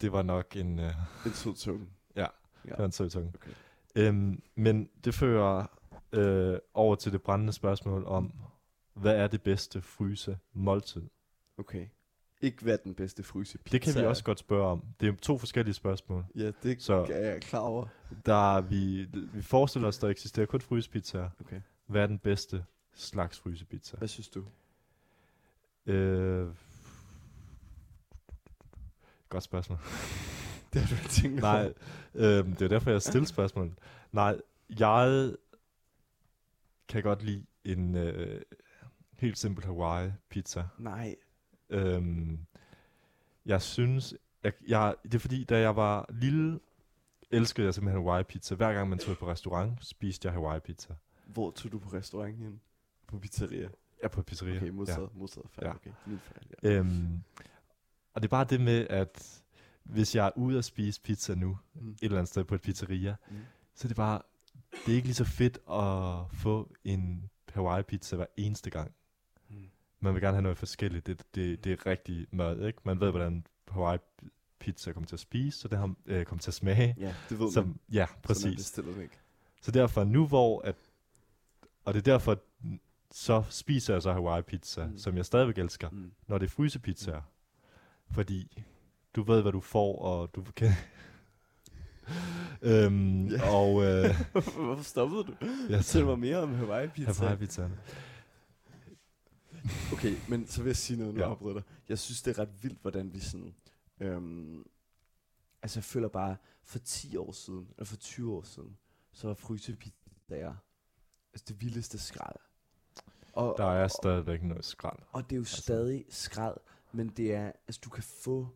Det var nok en, øh, En sød tunge. Ja. ja. det var en sød tunge. Okay. Øhm, men det fører øh, over til det brændende spørgsmål om, hvad er det bedste fryse måltid? Okay. Ikke hvad den bedste frysepizza Det kan vi også godt spørge om. Det er to forskellige spørgsmål. Ja, det Så- er jeg klar over. Der er vi, vi forestiller os, der eksisterer kun frysepizzaer. Okay. Hvad er den bedste slags frysepizza? Hvad synes du? Øh, godt spørgsmål. Det har du ikke tænkt Nej, øh, det er derfor, jeg stiller spørgsmål. Nej, jeg kan godt lide en øh, helt simpel Hawaii-pizza. Nej. Øhm, jeg synes, jeg, jeg, det er fordi, da jeg var lille, elskede jeg simpelthen Hawaii-pizza. Hver gang man tog på restaurant, spiste jeg Hawaii-pizza. Hvor tog du på restaurant hen? På pizzeria? Ja, på pizzeria. Okay, modtaget, modtaget. Fair, Ja. okay. Min fejl, ja. Øhm, og det er bare det med, at hvis jeg er ude at spise pizza nu, Mm. et eller andet sted på et pizzeria, Mm. så er det bare, det er ikke lige så fedt at få en Hawaii-pizza hver eneste gang. Mm. Man vil gerne have noget forskelligt. Det, det, det er rigtig mad, ikke? Man ved, hvordan Hawaii-pizza kommer til at spise, så det har, øh, kommer til at smage. Ja, det ved Som, man. ja, Så man præcis. bestiller ikke. Så derfor nu hvor, at, og det er derfor, så spiser jeg så Hawaii-pizza, Mm. mm. som jeg stadigvæk elsker, Mm. når det er frysepizzaer. Fordi du ved, hvad du får, og du [LAUGHS] kan... øhm. Og øh, [LAUGHS] Hvorfor stoppede du? jeg Fortæl mig mere om Hawaii-pizza. Hawaii-pizzaerne. Okay, men så vil jeg sige noget, nu Ja. ja. afbryder dig. Jeg synes, det er ret vildt, hvordan vi sådan... Øhm, altså, jeg føler bare, for 10 år siden, eller for 20 år siden, så var frysepizzaer altså det vildeste skrald. Og, Der er stadigvæk noget skrald. og det er jo altså. stadig skrald, men det er, altså du kan få,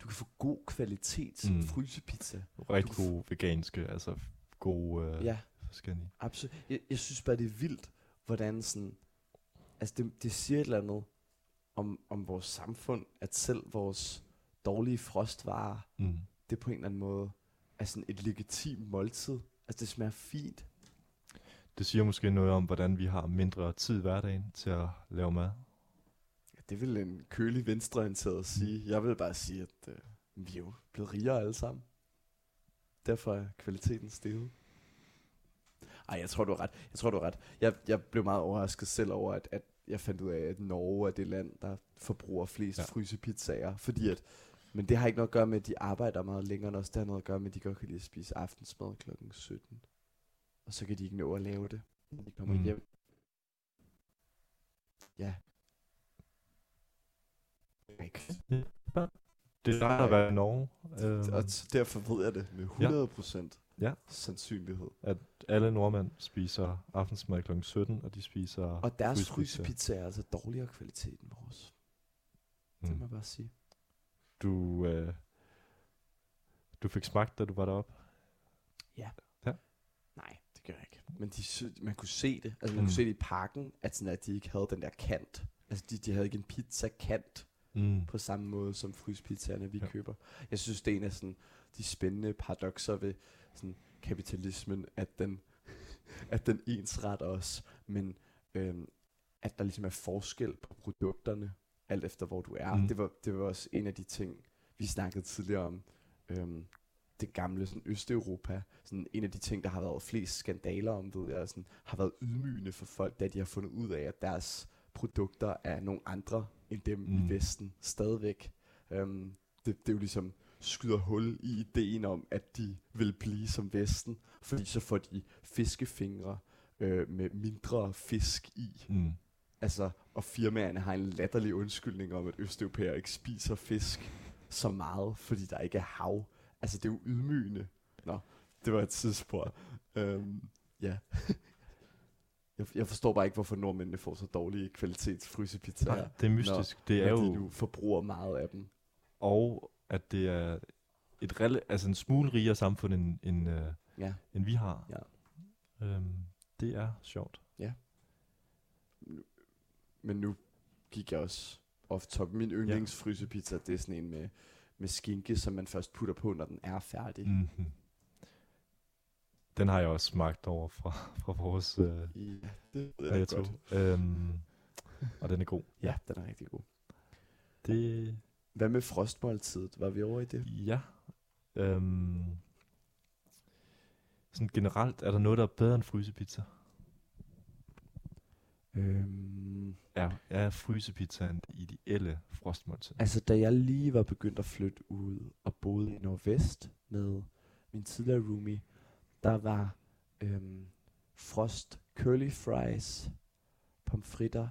du kan få god kvalitet Mm. frysepizza. Rigtig gode veganske, altså gode øh, Ja, forskellige. absolut. Jeg, jeg synes bare, det er vildt, hvordan sådan, altså det, det siger et eller andet om, om vores samfund, at selv vores dårlige frostvarer, Mm. det på en eller anden måde er sådan et legitimt måltid. Altså det smager fint. Det siger måske noget om, hvordan vi har mindre tid i hverdagen til at lave mad. Det vil en kølig venstreorienteret sige. Jeg vil bare sige, at øh, vi er jo blevet rigere alle sammen. Derfor er kvaliteten steget. Ej, jeg tror, du har ret. Jeg tror, du har ret. Jeg, jeg blev meget overrasket selv over, at, at jeg fandt ud af, at Norge er det land, der forbruger flest Ja. frysepizzaer. Fordi at, men det har ikke noget at gøre med, at de arbejder meget længere, men også det har noget at gøre med, at de godt kan lide at spise aftensmad kl. 17. Og så kan de ikke nå at lave det, når de kommer Mm. mm. hjem. Ja. Ikke. Det er der at være i Norge. Og Øhm, derfor ved jeg det med 100% Ja. sandsynlighed. at alle nordmænd spiser aftensmad kl. 17, og de spiser Og deres frysepizza. frysepizza er altså dårligere kvalitet end vores. Mm. Det må Mm. jeg bare sige. Du, øh, du fik smagt, da du var deroppe? Nej, det gør jeg ikke. Men de, sy- man kunne se det. Altså man Mm. kunne se det i pakken, at, sådan, at de ikke havde den der kant. Altså de, de havde ikke en pizza-kant Mm. på samme måde som fryspizzaerne, vi Ja. køber. Jeg synes, det er en af sådan, de spændende paradoxer ved sådan, kapitalismen, at den, [LAUGHS] at den ensretter os, men øhm, at der ligesom er forskel på produkterne, alt efter hvor du er. Mm. Det, var, det var også en af de ting, vi snakkede tidligere om, øhm, det gamle sådan Østeuropa. Sådan en af de ting, der har været flest skandaler om, ved jeg, sådan, har været ydmygende for folk, da de har fundet ud af, at deres produkter er nogle andre end dem mm. I Vesten stadigvæk. Um, det, det er jo ligesom skyder hul i ideen om, at de vil blive som Vesten, fordi så får de fiskefingre øh, med mindre fisk i. Mm. Altså, og firmaerne har en latterlig undskyldning om, at østeuropæere ikke spiser fisk så meget, fordi der ikke er hav. Altså, det er jo ydmygende. Nå, det var et tidsspor. Um, ja. [LAUGHS] jeg, jeg forstår bare ikke, hvorfor nordmændene får så dårlige kvalitets frysepizzaer. Nej, det er mystisk. det er når jo... de nu forbruger meget af dem. Og at det er et rela- altså en smule rigere samfund, end, end, øh, Ja. end vi har. Ja. Øhm, det er sjovt. Men nu gik jeg også off top. Min yndlingsfrysepizza, det er sådan en med, med skinke, som man først putter på, når den er færdig. Mm. Mm-hmm. Den har jeg også smagt over fra, fra vores øh, Ja, det ved ja, jeg godt. Øhm, og den er god. Ja, den er rigtig god. Det, Hvad med frostmåltidet? Var vi over i det? ja. Øhm, sådan generelt, er der noget, der er bedre end frysepizza? Øhm, Ja, er frysepizzaen det ideelle frostmåltid? altså, da jeg lige var begyndt at flytte ud og boede i Nordvest med min tidligere roomie, der var øhm, frost curly fries, pomfritter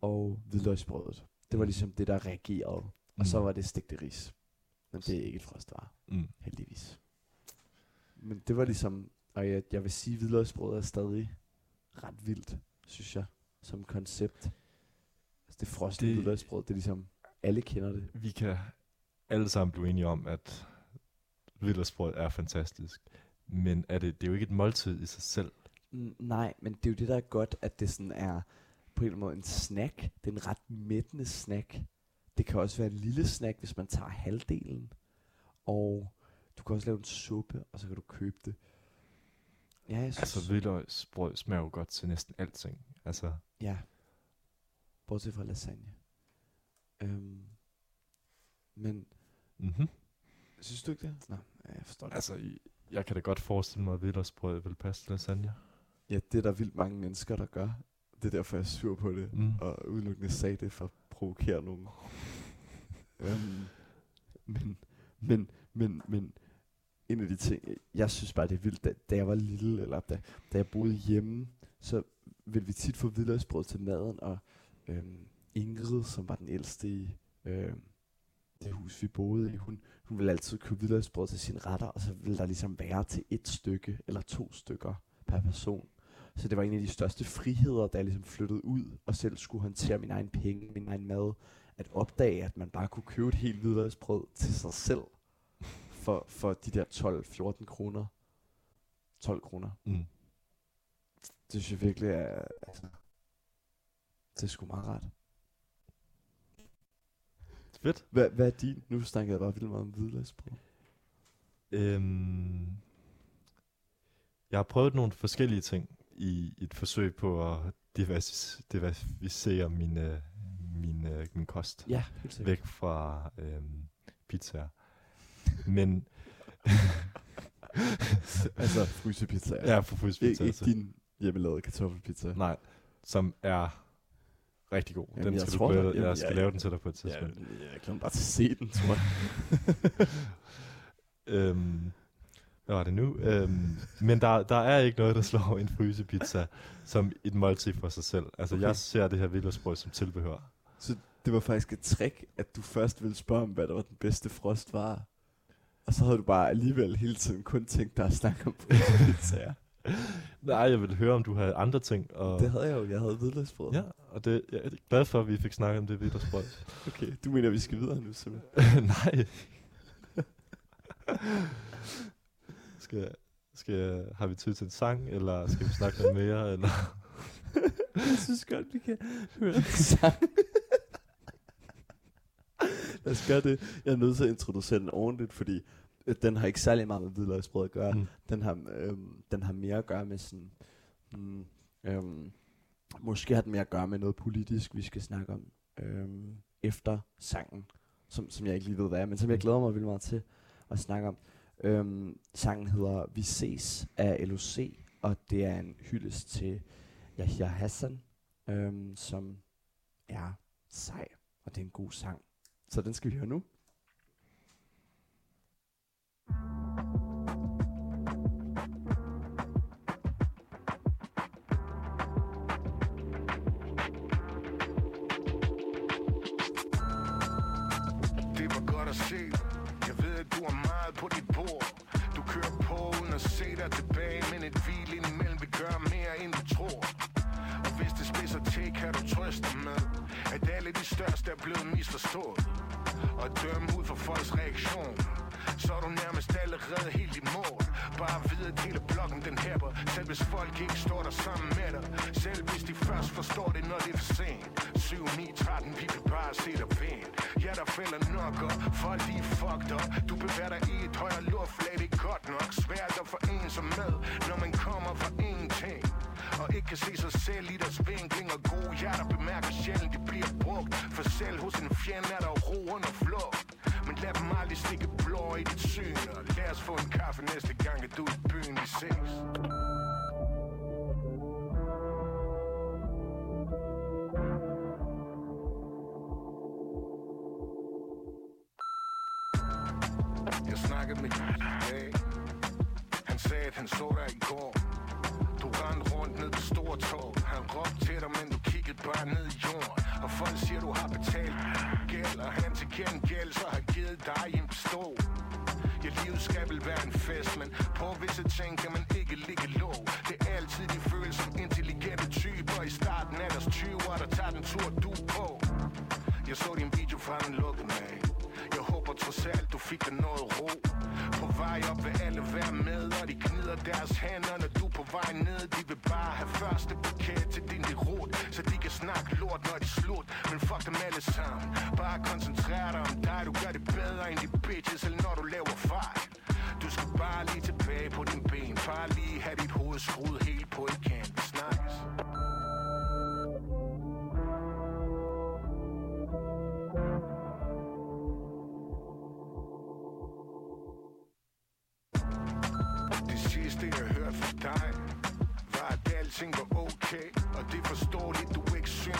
og hvidløgsbrødet. Det var Mm. ligesom det, der reagerede. Og så var det stegte ris. Men det er ikke et frostvarer, Mm. heldigvis. Men det var ligesom, og jeg, jeg vil sige, at hvidløgsbrød er stadig ret vildt, synes jeg, som koncept. Altså det frosne Det- hvidløgsbrød, det er ligesom, alle kender det. Vi kan alle sammen blive enige om, at hvidløgsbrød er fantastisk. Men er det, det er jo ikke et måltid i sig selv. Nej, men det er jo det, der er godt, at det sådan er på en eller anden måde en snack. Det er en ret mættende snack. Det kan også være en lille snack, hvis man tager halvdelen. Og du kan også lave en suppe, og så kan du købe det. Ja, jeg synes, Altså, hvidløgsbrød smager jo godt til næsten alting. Altså, Ja. Bortset fra lasagne. Øhm, men mm-hmm. synes du ikke det? Nå, ja, jeg forstår det. altså i- jeg kan da godt forestille mig, at hvidløgsbrød vil passe til lasagne. Ja, det er der vildt mange mennesker, der gør. Det er derfor, jeg er sur på det. Mm. Og udelukkende sagde det for at provokere nogen. [LAUGHS] øhm, men, men, men, men, en af de ting, jeg synes bare, det er vildt, da, da jeg var lille, eller da, da jeg boede hjemme, så ville vi tit få hvidløgsbrød til maden, og øhm, Ingrid, som var den ældste i øhm, det hus, vi boede i, hun, hun ville altid købe hvidløgsbrød til sine retter, og så ville der ligesom være til et stykke, eller to stykker per person. Så det var en af de største friheder, da jeg ligesom flyttede ud, og selv skulle håndtere min egen penge, min egen mad, at opdage, at man bare kunne købe et helt hvidløgsbrød til sig selv, for, for de der 12-14 kroner. 12 kroner. Mm. Det synes jeg virkelig er, altså, det er sgu meget rart. Fedt. Hvad, hvad er din? Nu snakker jeg bare vildt meget om hvidløgsbrød. Øhm, jeg har prøvet nogle forskellige ting i et forsøg på at diversis- diversificere min, øh, min, øh, min kost Ja, helt sikkert. væk fra øhm, pizzaer. Men [LAUGHS] altså frysepizza. ja, for frysepizza. Ikke, ikke altså. din hjemmelavede kartoffelpizza. Nej, som er rigtig god. Jamen, den jeg skal tror du da- glæde, jamen, jeg skal jeg- lave den til dig på et Ja, tidspunkt. jeg glæder mig bare til at se den, tror jeg. [LAUGHS] Øhm, hvad var det nu? Øhm, men der, der er ikke noget, der slår en frysepizza som et måltid for sig selv. Altså, Okay. jeg ser det her hvidløgsbrød som tilbehør. Det var faktisk et trick, at du først ville spørge om, hvad der var den bedste frost var. Og så havde du bare alligevel hele tiden kun tænkt dig at snakke om frysepizzaer. Nej, jeg vil høre, om du havde andre ting. Og, det havde jeg jo. Jeg havde hvidløgsbrød. Ja, og det, jeg er glad for, at vi fik snakket om det hvidløgsbrød. [LAUGHS] Okay, du mener, vi skal videre nu, simpelthen. [LAUGHS] Nej. [LAUGHS] skal, skal, har vi tid til en sang, eller skal vi snakke noget mere? Eller? Jeg synes godt, vi kan høre en sang. Lad os gøre det. Jeg er nødt til at introducere den ordentligt, fordi den har ikke særlig meget med hvidløgsbrød at gøre. Mm. Den har, øhm, den har mere at gøre med sådan... Mm, øhm, måske har den mere at gøre med noget politisk, vi skal snakke om øhm, efter sangen, som, som jeg ikke lige ved, hvad er, men som jeg glæder mig vildt meget til at snakke om. Øhm, sangen hedder Vi ses af LOC, og det er en hyldest til Yahya Hassan, øhm, som er sej, og det er en god sang. Så den skal vi høre nu. Det var godt at se dig. Jeg ved, at du har meget på dit bord. Du kører på uden at se dig tilbage, men et hvil indimellem vil gøre mere, end du tror. Og hvis det spidser til, kan du trøste med, at alle de største er blevet misforstået. Og dømme ud for folks reaktion, så er du nærmest allerede helt i mål. Bare vide, at hele blokken den hæpper, selv hvis folk ikke står der sammen med dig. Selv hvis de først forstår det, når det er for sent. 7, 9, 13, vi vil bare se dig pænt Ja, der fælder nok op, folk de er fucked up. Du bevæger dig i et højere luftlag, det er godt nok. Svært at forene sig med, når man kommer fra ingenting. Og ikke kan se sig selv i deres vinkling og gode hjerter bemærker sjældent, de bliver brugt. For selv hos en fjende er der ro under flugt. Lad dem aldrig stikke blå i dit syn Og lad os få en kaffe næste gang, at du er i byen, vi ses Jeg snakkede med i dag. Han sagde, at han så dig i går. Du rendte rundt ned på store tog Han råbte til dig, men du kiggede bare ned i jorden. Og folk siger, du har betalt gæld Og han til gengæld så har givet dig en pistol. Ja, livet skal vel være en fest Men på visse ting kan man ikke ligge låg. Det er altid de føles som intelligente typer. I starten af deres 20'er, der tager den tur, du på. Jeg så din video fra den lukkede af Jeg håber trods alt, du fik dig noget ro. På vej op vil alle være med Og de gnider deres hænder, når du på vej ned. De vil bare have første buket til din derot snak lort, når det er slut. Men fuck dem alle sammen. Bare koncentrer dig om dig. Du gør det bedre end de bitches Eller når du laver fejl. Du skal bare lige tilbage på din ben. Bare lige have dit hoved skruet helt på en kant Vi snakkes. Det sidste jeg hørte fra dig Var at alting var okay Og det forstår lidt du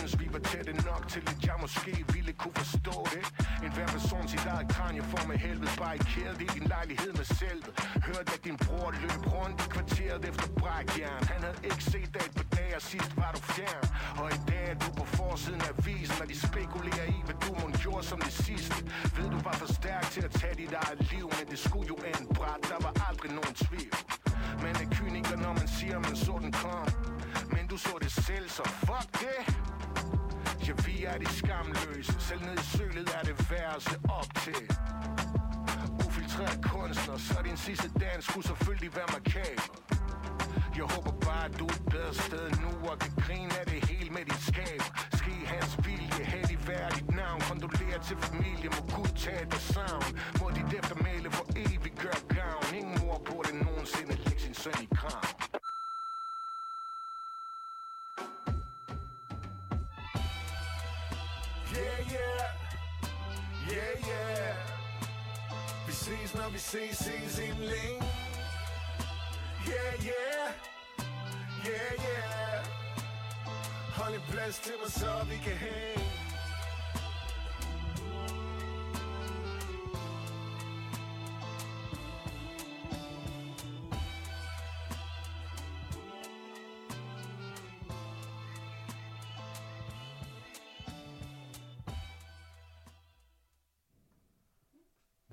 ikke Vi var tætte nok til at jeg måske ville kunne forstå det. En hver person sit eget kranje får med helvede Bare i din lejlighed med selvet. Hørte at din bror løb rundt i kvarteret efter brækjern. Han havde ikke set dig på dag og sidst var du fjern. Og i dag er du på forsiden af avisen Når de spekulerer i hvad du må gjorde som det sidste. Ved du var for stærk til at tage dit eget liv Men det skulle jo ende bræt, der var aldrig nogen tvivl. Man er kyniker, når man siger, man så den kom men du så det selv, så fuck det. Ja, vi er de skamløse. Selv ned i sølet er det værelse op til. Ufiltreret kunstner Så din sidste dans skulle selvfølgelig være makaber. Jeg håber bare, at du er et bedre sted nu Og kan grine af det hele med dit skab. Ske hans vilje, heldig vær dit navn. Kondolerer til familie, må Gud tage det savn Må dit eftermæle for evigt gøre gavn. Ingen mor burde nogensinde lægge sin søn i grav Vi ses, når vi ses, ses inden længe Yeah, yeah. Yeah, yeah. Hold en plads til mig, så vi kan hænge.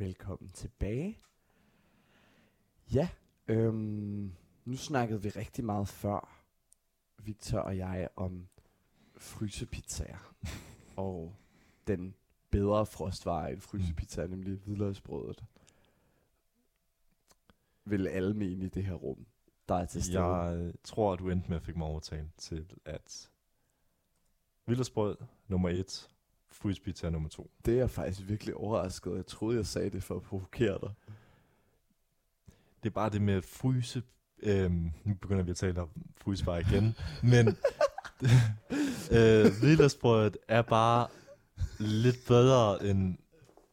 Velkommen tilbage. Ja, øhm, nu snakkede vi rigtig meget før, Victor og jeg, om frysepizzaer. [LAUGHS] og den bedre frostvare end frysepizza, nemlig hvidløgsbrødet. Vil alle mene i det her rum, der er til stede. Jeg tror, at du endte med at fik mig overtalt til, at Villersbrød nummer 1, Fryspizza nummer 2. Det er jeg faktisk virkelig overrasket. Jeg troede, jeg sagde det for at provokere dig. Det er bare det med at fryse. Øhm, nu begynder vi at tale om frysvarer igen. men [LAUGHS] øh, hvidløgsbrødet er bare lidt bedre end...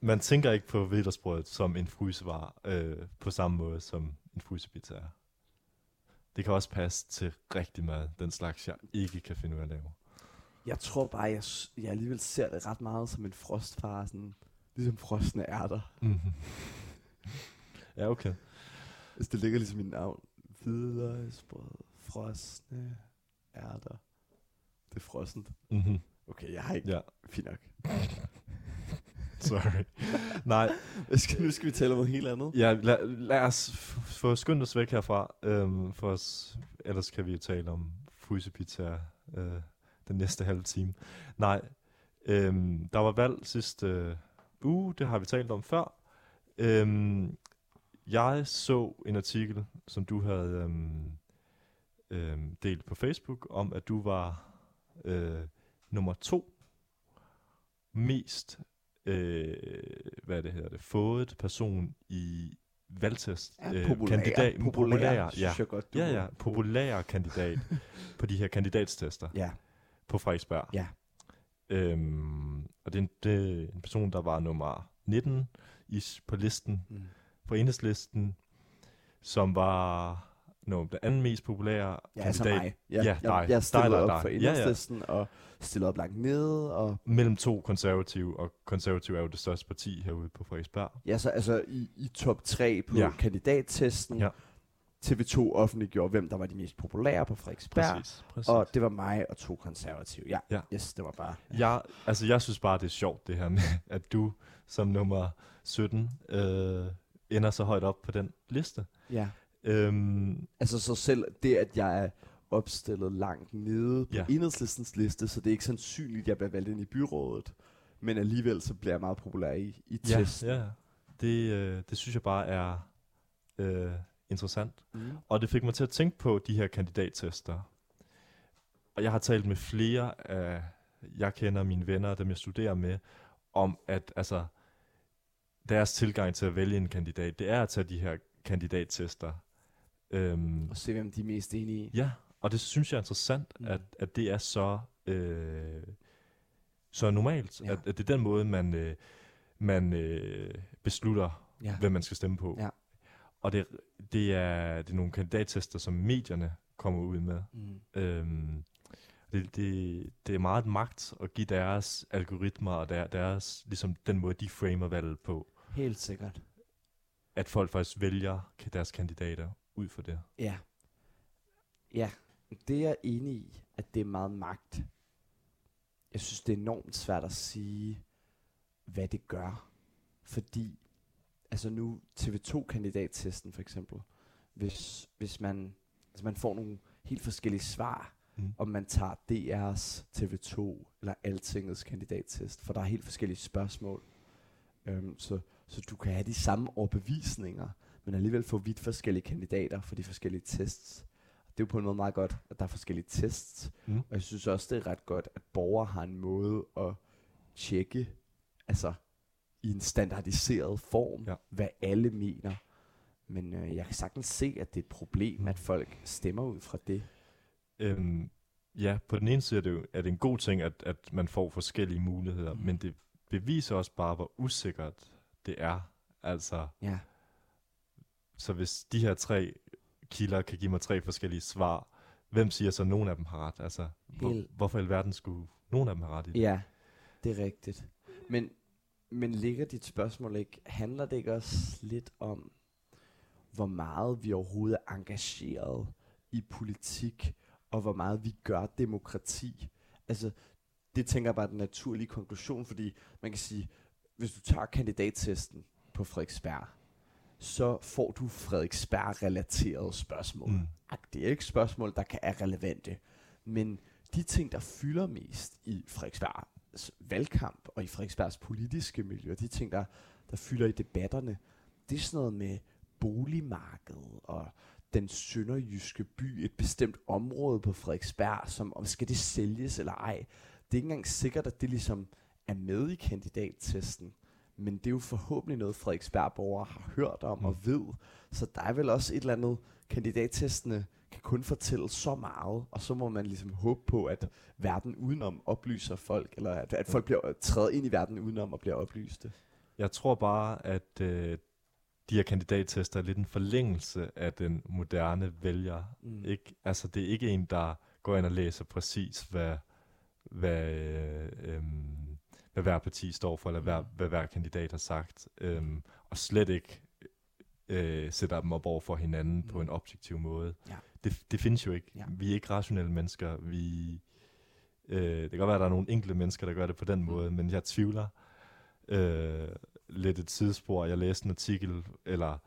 Man tænker ikke på hvidløgsbrødet som en frysevare øh, på samme måde som en frysepizza er. Det kan også passe til rigtig mad, den slags jeg ikke kan finde ud af at lave. Jeg tror bare, jeg, jeg alligevel ser det ret meget som en frostfar, sådan, ligesom frosne ærter. Mm-hmm. ja, okay. Altså, det ligger ligesom i navn. Hvidløgsbrød, frosne ærter. Det er frossent. Mm-hmm. Okay, jeg har ikke... Ja, Fint nok. [LAUGHS] sorry. Nej, skal, nu skal vi tale om noget helt andet. Ja, lad, lad os f- få skyndt os væk herfra, øhm, for os, ellers kan vi jo tale om frysepizza øh, den næste halve time. Nej, øhm, der var valg sidste øh, uge, det har vi talt om før. Øhm, jeg så en artikel, som du havde øhm, øhm, delt på Facebook, om at du var øh, nummer to mest øh, hvad det hedder det, fået person i valgtest. Ja, øh, populær. kandidat, populær, populær, ja. synes jeg godt, du Ja, ja, populær kandidat på de her kandidatstester Ja, på Frederiksberg. Ja. Øhm, og det er, en, det er en person, der var nummer 19 i, på listen, mm. på enhedslisten, som var no, den anden mest populære ja altså kandidat mig. Ja, Ja, dig. Jeg, jeg stillede Dig, dig, op for dig. Ja, ja. enhedslisten, og stillede op langt nede, og mellem to konservative, og konservative er jo det største parti herude på Frederiksberg. ja, så altså i, i top 3 på Ja. kandidattesten. Ja. TV2 offentliggjorde, hvem der var de mest populære på Frederiksberg. Præcis, præcis. Og det var mig og to konservative. Ja, Ja. yes, det var bare... Jeg, altså, jeg synes bare, det er sjovt, det her med, at du som nummer 17 øh, ender så højt op på den liste. Ja. Øhm, Altså så selv det, at jeg er opstillet langt nede på Ja. ja. enhedslistens liste, så det er ikke sandsynligt, at jeg bliver valgt ind i byrådet. Men alligevel så bliver jeg meget populær i, i ja, testen. ja. Det, øh, det synes jeg bare er øh, interessant. Mm. Og det fik mig til at tænke på de her kandidattester. Og jeg har talt med flere af, jeg kender mine venner, dem jeg studerer med, om at altså, deres tilgang til at vælge en kandidat, det er at tage de her kandidattester. Øhm, Og se, hvem de er mest enige i. ja, og det synes jeg er interessant, Mm. at, at det er så, øh, så normalt. Ja. At, at det er den måde, man, øh, man øh, beslutter, Ja. hvem man skal stemme på. Ja. Og det, det, er, det er nogle kandidattester, som medierne kommer ud med. Mm. Øhm, det, det, det er meget magt at give deres algoritmer og der, deres, ligesom den måde, de framer valget på, Helt sikkert. at folk faktisk vælger deres kandidater ud for det. Ja. Ja, det er jeg enig i, at det er meget magt. Jeg synes, det er enormt svært at sige, hvad det gør. Fordi, altså nu TV2-kandidattesten for eksempel, hvis, hvis man, altså man får nogle helt forskellige svar, Mm. om man tager DR's, TV2 eller Altingets kandidattest, for der er helt forskellige spørgsmål. Øhm, så, så du kan have de samme overbevisninger, men alligevel få vidt forskellige kandidater for de forskellige tests. Det er jo på en måde meget godt, at der er forskellige tests, Mm. og jeg synes også, det er ret godt, at borgere har en måde at tjekke, altså i en standardiseret form, Ja. hvad alle mener. Men øh, jeg kan sagtens se, at det er et problem, Mm. at folk stemmer ud fra det. Øhm, ja, på den ene side er det jo er det en god ting, at, at man får forskellige muligheder, Mm. mm. men det beviser også bare, hvor usikkert det er. Altså, Ja, så hvis de her tre kilder kan give mig tre forskellige svar, hvem siger så, at nogen af dem har ret? Altså, hvor, Helt- hvorfor i alverden skulle nogen af dem have ret i det? ja det er rigtigt. Men, men ligger dit spørgsmål ikke, handler det ikke også lidt om, hvor meget vi overhovedet er engageret i politik, og hvor meget vi gør demokrati? Altså, det tænker jeg bare er den naturlige konklusion, fordi man kan sige, hvis du tager kandidattesten på Frederiksberg, så får du Frederiksberg-relaterede spørgsmål. Mm. Det er ikke spørgsmål, der kan er relevante. Men de ting, der fylder mest i Frederiksbergs valgkamp og i Frederiksbergs politiske miljø, de ting, der, der fylder i debatterne, det er sådan noget med boligmarkedet og den sønderjyske by, et bestemt område på Frederiksberg, som om skal det sælges eller ej. Det er ikke engang sikkert, at det ligesom er med i kandidattesten, men det er jo forhåbentlig noget, Frederiksberg-borgere har hørt om og ved. Så der er vel også et eller andet, kandidattestene kan kun fortælle så meget, og så må man ligesom håbe på, at verden udenom oplyser folk, eller at, at folk bliver trædet ind i verden udenom og bliver oplyste. Jeg tror bare, at øh, de her kandidattester er lidt en forlængelse af den moderne vælger. Mm. Ikke? Altså, det er ikke en, der går ind og læser præcis, hvad, hvad, øh, øhm, hvad hver parti står for, eller hver, Mm. hvad hver kandidat har sagt. Øhm, og slet ikke øh, sætter dem op over for hinanden mm. på en objektiv måde. Ja. Det, det findes jo ikke. Ja. Vi er ikke rationelle mennesker. Vi, øh, det kan godt være, at der er nogle enkelte mennesker, der gør det på den måde, men jeg tvivler. Øh, lidt et sidespor. Jeg læste en artikel, eller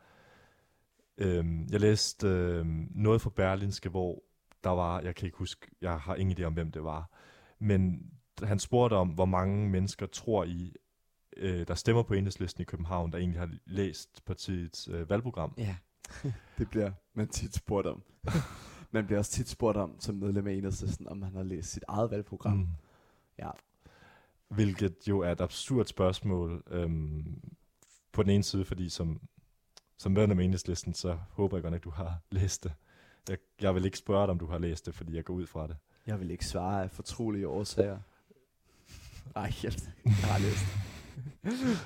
øhm, jeg læste øhm, noget fra Berlinske, hvor der var, jeg kan ikke huske, jeg har ingen idé om, hvem det var, men han spurgte om, hvor mange mennesker tror I, øh, der stemmer på enhedslisten i København, der egentlig har læst partiets øh, valgprogram. Ja, [LAUGHS] det bliver man tit spurgt om. [LAUGHS] man bliver også tit spurgt om, som medlem af enhedslisten, om man har læst sit eget valgprogram. Mm. Ja. Hvilket jo er et absurd spørgsmål øhm, på den ene side, fordi som, som medlem af enhedslisten, så håber jeg godt, at du har [LAUGHS] læst det. Jeg, jeg vil ikke spørge dig, om du har læst det, fordi jeg går ud fra det. Jeg vil ikke svare af fortrolige årsager. Ej, helt. Jeg har læst det.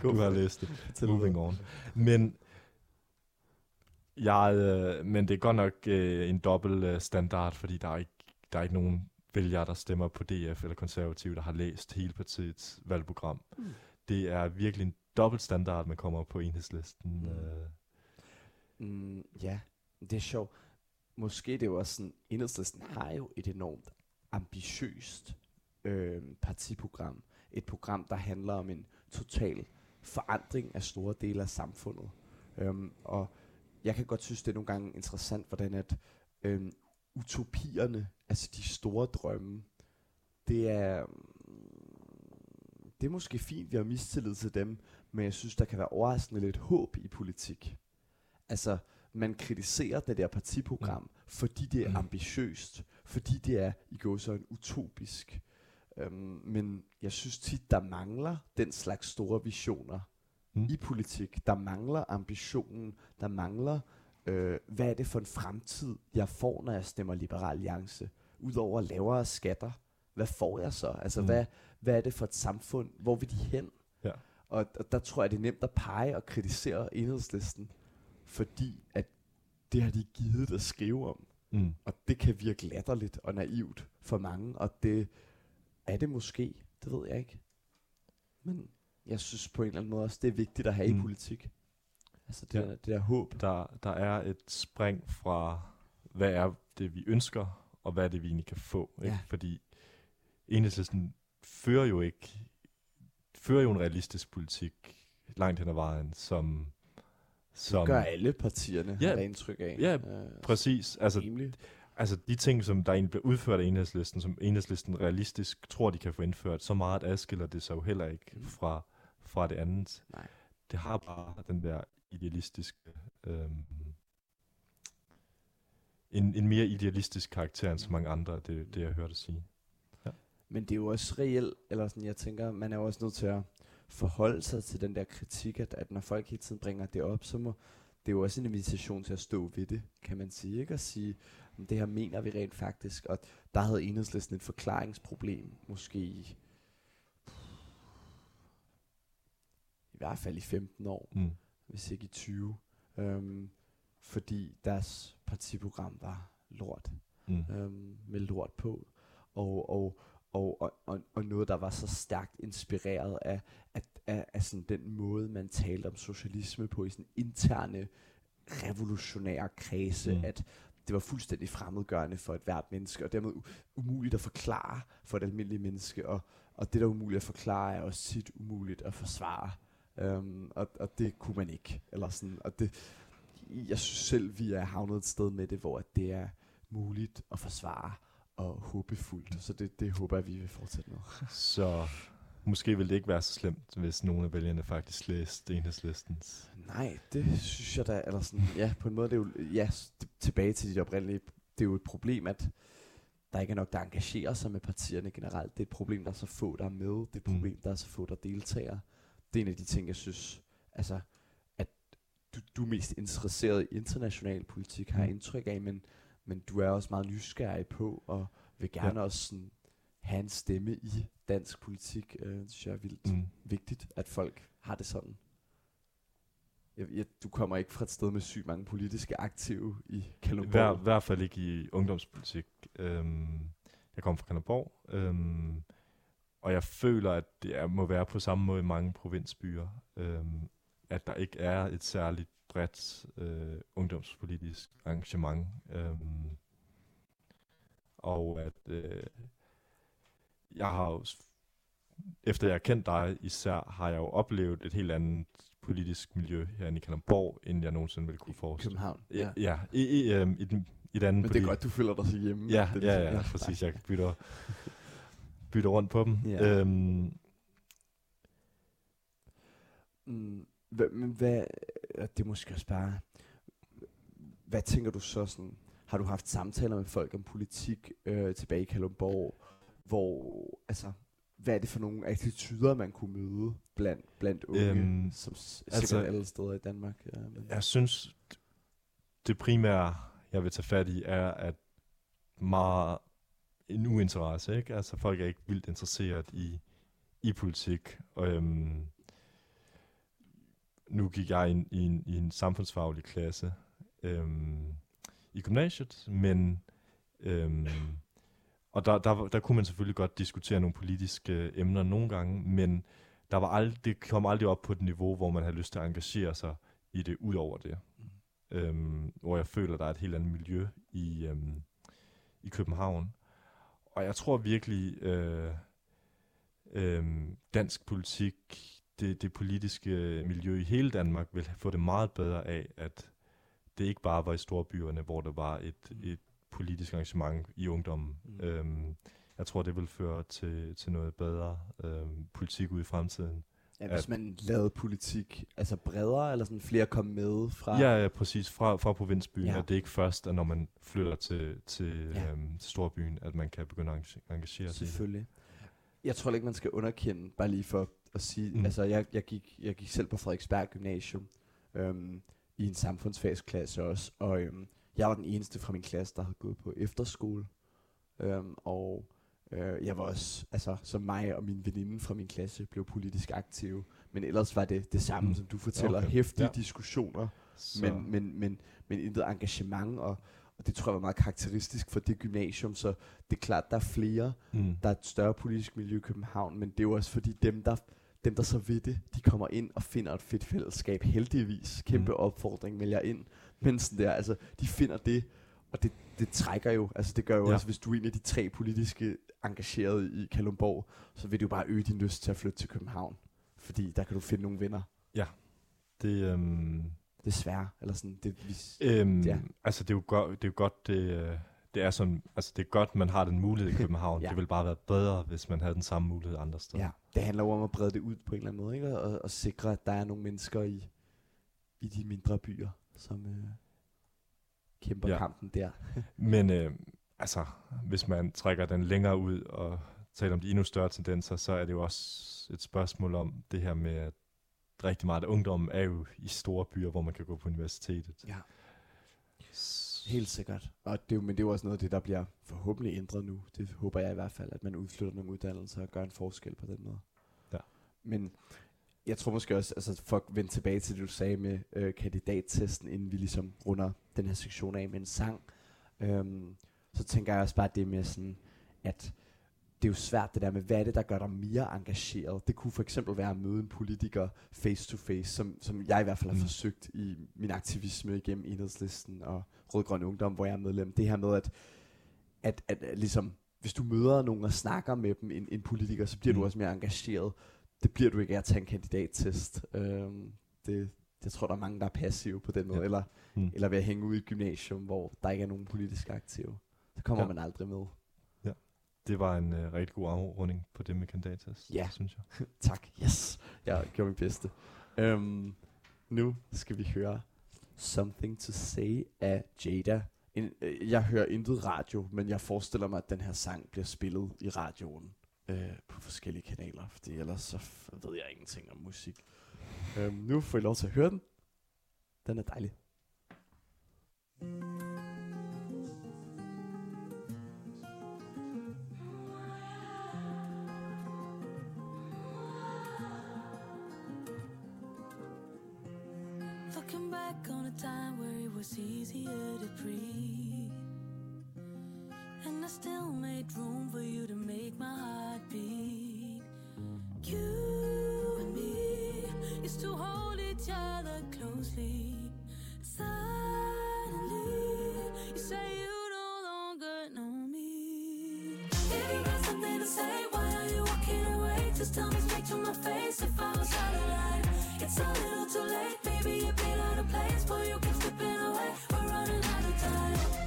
Du har læst det. Moving on. Men, jeg, øh, men det er godt nok øh, en dobbelt øh, standard, fordi der er, ikke, der er ikke nogen vælgere, der stemmer på DF eller konservativ, der har læst hele partiets valgprogram. Mm. Det er virkelig en dobbelt standard, man kommer på enhedslisten. Mm. Øh, Mm, ja, det er sjovt. Måske det er jo også sådan, enhedslisten har jo et enormt ambitiøst øh, partiprogram. Et program, der handler om en total forandring af store dele af samfundet. Øhm, og jeg kan godt synes, det er nogle gange interessant, hvordan at øhm, utopierne, altså de store drømme, det er, det er måske fint, vi har mistillid til dem, men jeg synes, der kan være overraskende lidt håb i politik. Altså, man kritiserer det der partiprogram, mm. fordi det er Mm. ambitiøst, fordi det er i går så en utopisk. Øhm, men jeg synes tit, der mangler den slags store visioner Mm. i politik. Der mangler ambitionen, der mangler, øh, hvad er det for en fremtid, jeg får, når jeg stemmer Liberal Alliance? Udover lavere skatter, hvad får jeg så? Altså, Mm. hvad, hvad er det for et samfund? Hvor vil de hen? Ja. Og, og der tror jeg, det er nemt at pege og kritisere enhedslisten, fordi at det har de givet at skrive om. Mm. Og det kan virke latterligt og naivt for mange, og det er det måske, det ved jeg ikke. Men jeg synes på en eller anden måde også, det er vigtigt at have mm. I politik. Altså det, Ja. der, det der håb. Der, der er et spring fra, hvad er det, vi ønsker, og hvad er det, vi egentlig kan få. Ikke? Ja. Fordi enhedslisten fører jo ikke, fører jo en realistisk politik langt hen ad vejen, som... som Det gør alle partierne, Ja. har indtryk af. Ja, øh, Præcis. Altså, altså de ting, som der egentlig bliver udført af enhedslisten, som enhedslisten realistisk tror, de kan få indført, så meget adskiller det sig jo heller ikke Mm. fra, fra det andet. Nej. Det har bare den der idealistiske... Øhm, en, en mere idealistisk karakter end så mange andre, det, det jeg hørte sige. Men det er jo også reelt, eller sådan, jeg tænker, man er jo også nødt til at forholde sig til den der kritik, at, at når folk hele tiden bringer det op, så må det er jo også en invitation til at stå ved det, kan man sige, ikke? Og sige, "Men det her mener vi rent faktisk, og der havde enhedslisten et forklaringsproblem, måske i, hvert fald i 15 år, Mm. hvis ikke i 20, øhm, fordi deres partiprogram var lort Mm. øhm, med lort på, og, og, og, og, og, og noget, der var så stærkt inspireret af, af, af, af sådan den måde, man talte om socialisme på i sådan interne revolutionære kredse, Mm. at det var fuldstændig fremmedgørende for et hvert menneske, og dermed umuligt at forklare for et almindeligt menneske, og, og det, der er umuligt at forklare, er også tit umuligt at forsvare. Um, og, og det kunne man ikke. Eller sådan, og det, jeg synes selv, vi er havnet et sted med det, hvor at det er muligt at forsvare og håbefuldt. Så det, det håber jeg, vi vil fortsætte med. [LAUGHS] Så måske vil det ikke være så slemt, hvis nogle af vælgerne faktisk læste enhedslistens. Nej, det synes jeg da, eller sådan, ja, på en måde, det er jo, ja, tilbage til dit oprindelige, det er jo et problem, at der ikke er nok, der engagerer sig med partierne generelt. Det er et problem, der er så få, der er med. Det er et Mm. problem, der er så få, der deltager. Det er en af de ting, jeg synes, altså, at du, du er mest interesseret i international politik, har jeg Mm. indtryk af, men, men du er også meget nysgerrig på, og vil gerne ja. også sådan, have en stemme i dansk politik. Øh, det synes jeg er vildt Mm. vigtigt, at folk har det sådan. Jeg, jeg, du kommer ikke fra et sted med sygt mange politiske aktive i I Kalundborg. hver, hvert fald ikke i ungdomspolitik. Øhm, jeg kommer fra Kalundborg, øhm, og jeg føler, at det er, må være på samme måde i mange provinsbyer, øhm, at der ikke er et særligt bredt øh, ungdomspolitisk arrangement. Øhm, og at øh, jeg har jo, efter jeg har kendt dig især, har jeg jo oplevet et helt andet politisk miljø herinde i Kalundborg, end jeg nogensinde ville kunne forestille. København. Ja, ja i, i, øhm, i, den, i andet Men det er godt, du føler dig så hjemme. Ja, det, er ja, ligesom- ja, præcis. Jeg bytter, bytter rundt på dem. Ja. Øhm, Mm, hvad, men hvad, det er måske også bare, hvad tænker du så sådan, har du haft samtaler med folk om politik øh, tilbage i Kalundborg, hvor, altså, hvad er det for nogle attityder, man kunne møde blandt, blandt unge, Øhm, som sikkert altså- alle steder i Danmark? Ja, men, jeg synes, det primære, jeg vil tage fat i, er, at meget en uinteresse, ikke? Altså, folk er ikke vildt interesseret i, i politik. Og, øhm, nu gik jeg ind i en, i en samfundsfaglig klasse øhm, i gymnasiet, men øhm, og der, der, der kunne man selvfølgelig godt diskutere nogle politiske emner nogle gange, men der var ald- det kom aldrig op på et niveau, hvor man havde lyst til at engagere sig i det ud over det. Mm. Øhm, hvor jeg føler, der er et helt andet miljø i, øhm, i København. Og jeg tror virkelig, øh, øh, dansk politik, det, det politiske miljø i hele Danmark vil få det meget bedre af, at det ikke bare var i storbyerne, hvor der var et, Mm. et politisk arrangement i ungdommen. Mm. Mm. Øhm, jeg tror, det vil føre til, til noget bedre øhm, politik ud i fremtiden, Ja, hvis at- man lavede politik altså bredere, eller sådan flere kom med fra... Ja, ja, præcis. Fra, fra provinsbyen. Ja. At det ikke først er, når man flytter til, til, Ja. øhm, til storbyen, at man kan begynde at engage- engagere sig. Selvfølgelig. Jeg tror ikke, man skal underkende, bare lige for at sige. Mm. altså jeg, jeg, gik, jeg gik selv på Frederiksberg Gymnasium, øhm, i en samfundsfagsklasse også, og øhm, jeg var den eneste fra min klasse, der havde gået på efterskole, øhm, og øh, jeg var også, altså som mig og min veninde fra min klasse, blev politisk aktive, men ellers var det det samme, mm. Som du fortæller, okay. Hæftige ja. Diskussioner, Så, men, men, men, men intet engagement, og, og det tror jeg var meget karakteristisk for det gymnasium, så det er klart, der er flere, mm, der er et større politisk miljø i København, men det er jo også fordi dem, der, dem, der så ved det, de kommer ind og finder et fedt fællesskab, heldigvis, kæmpe mm. Opfordring, melder ind, men sådan der, altså, de finder det, og det, det trækker jo, altså det gør jo ja. Ja. også, hvis du er en af de tre politiske engagerede i Kalundborg, så vil det jo bare øge din lyst til at flytte til København, fordi der kan du finde nogle venner, det, øhm, desværre, eller sådan, det, hvis, øhm, Ja. ja. altså, det er jo, go- det er jo godt, det, øh, det er sådan, altså det er godt, man har den mulighed i [LAUGHS] København. Ja. ja. Det ville bare være bedre, hvis man havde den samme mulighed andre steder. ja, det handler jo om at brede det ud på en eller anden måde, ikke? Og, og sikre, at der er nogle mennesker i, i de mindre byer, som øh, kæmper ja. Kampen der. [LAUGHS] Men øh, altså, hvis man trækker den længere ud og taler om de endnu større tendenser, så er det jo også et spørgsmål om det her med, at rigtig meget af ungdommen er jo i store byer, hvor man kan gå på universitetet. Ja. Helt sikkert. Og det, er jo- men det er jo også noget af det, der bliver forhåbentlig ændret nu. Det håber jeg i hvert fald, at man udflytter nogle uddannelser og gør en forskel på den måde. Ja. Men jeg tror måske også, altså for at vende tilbage til det, du sagde med øh, kandidattesten, inden vi ligesom runder den her sektion af med en sang, øhm, så tænker jeg også bare det med sådan, at det er jo svært det der med, hvad er det, der gør dig mere engageret? Det kunne for eksempel være at møde en politiker face to face, som, som jeg i hvert fald har Mm. forsøgt i min aktivisme igennem enhedslisten og Rødgrøn Ungdom, hvor jeg er medlem. Det her med, at, at, at, at ligesom, hvis du møder nogen og snakker med dem, en, en politiker, så bliver mm. du også mere engageret. Det bliver du ikke af at tage en kandidattest. Øhm, det, jeg tror, der er mange, der er passive på den måde, Ja. eller, Mm. eller ved at hænge ud i et gymnasium, hvor der ikke er nogen politisk aktive. Så kommer ja. Ja. man aldrig med. Det var en øh, rigtig god afrunding på det med kandidattest, Ja. synes jeg. [LAUGHS] Tak, yes. Jeg gjorde mit bedste. Um, nu skal vi høre Something to Say af Jada. En, øh, jeg hører intet radio, men jeg forestiller mig, at den her sang bliver spillet i radioen øh, på forskellige kanaler, fordi ellers så ved jeg ingenting om musik. Um, nu får I lov til at høre den. Den er dejlig. Looking back on a time where it was easier to breathe. I still made room for you to make my heart beat. You and me used to hold each other closely. Suddenly, you say you no longer know me. If you got something to say, why are you walking away? Just tell me straight to my face if I was out of line. It's a little too late, baby. You've been out of place, but you keep slipping away. We're running out of time.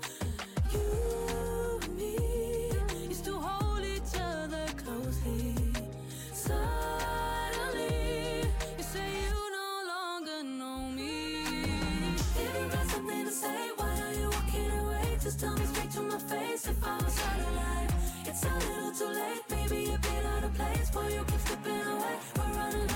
It's a little too late, baby. You've been out of place, but you keep slipping away. We're running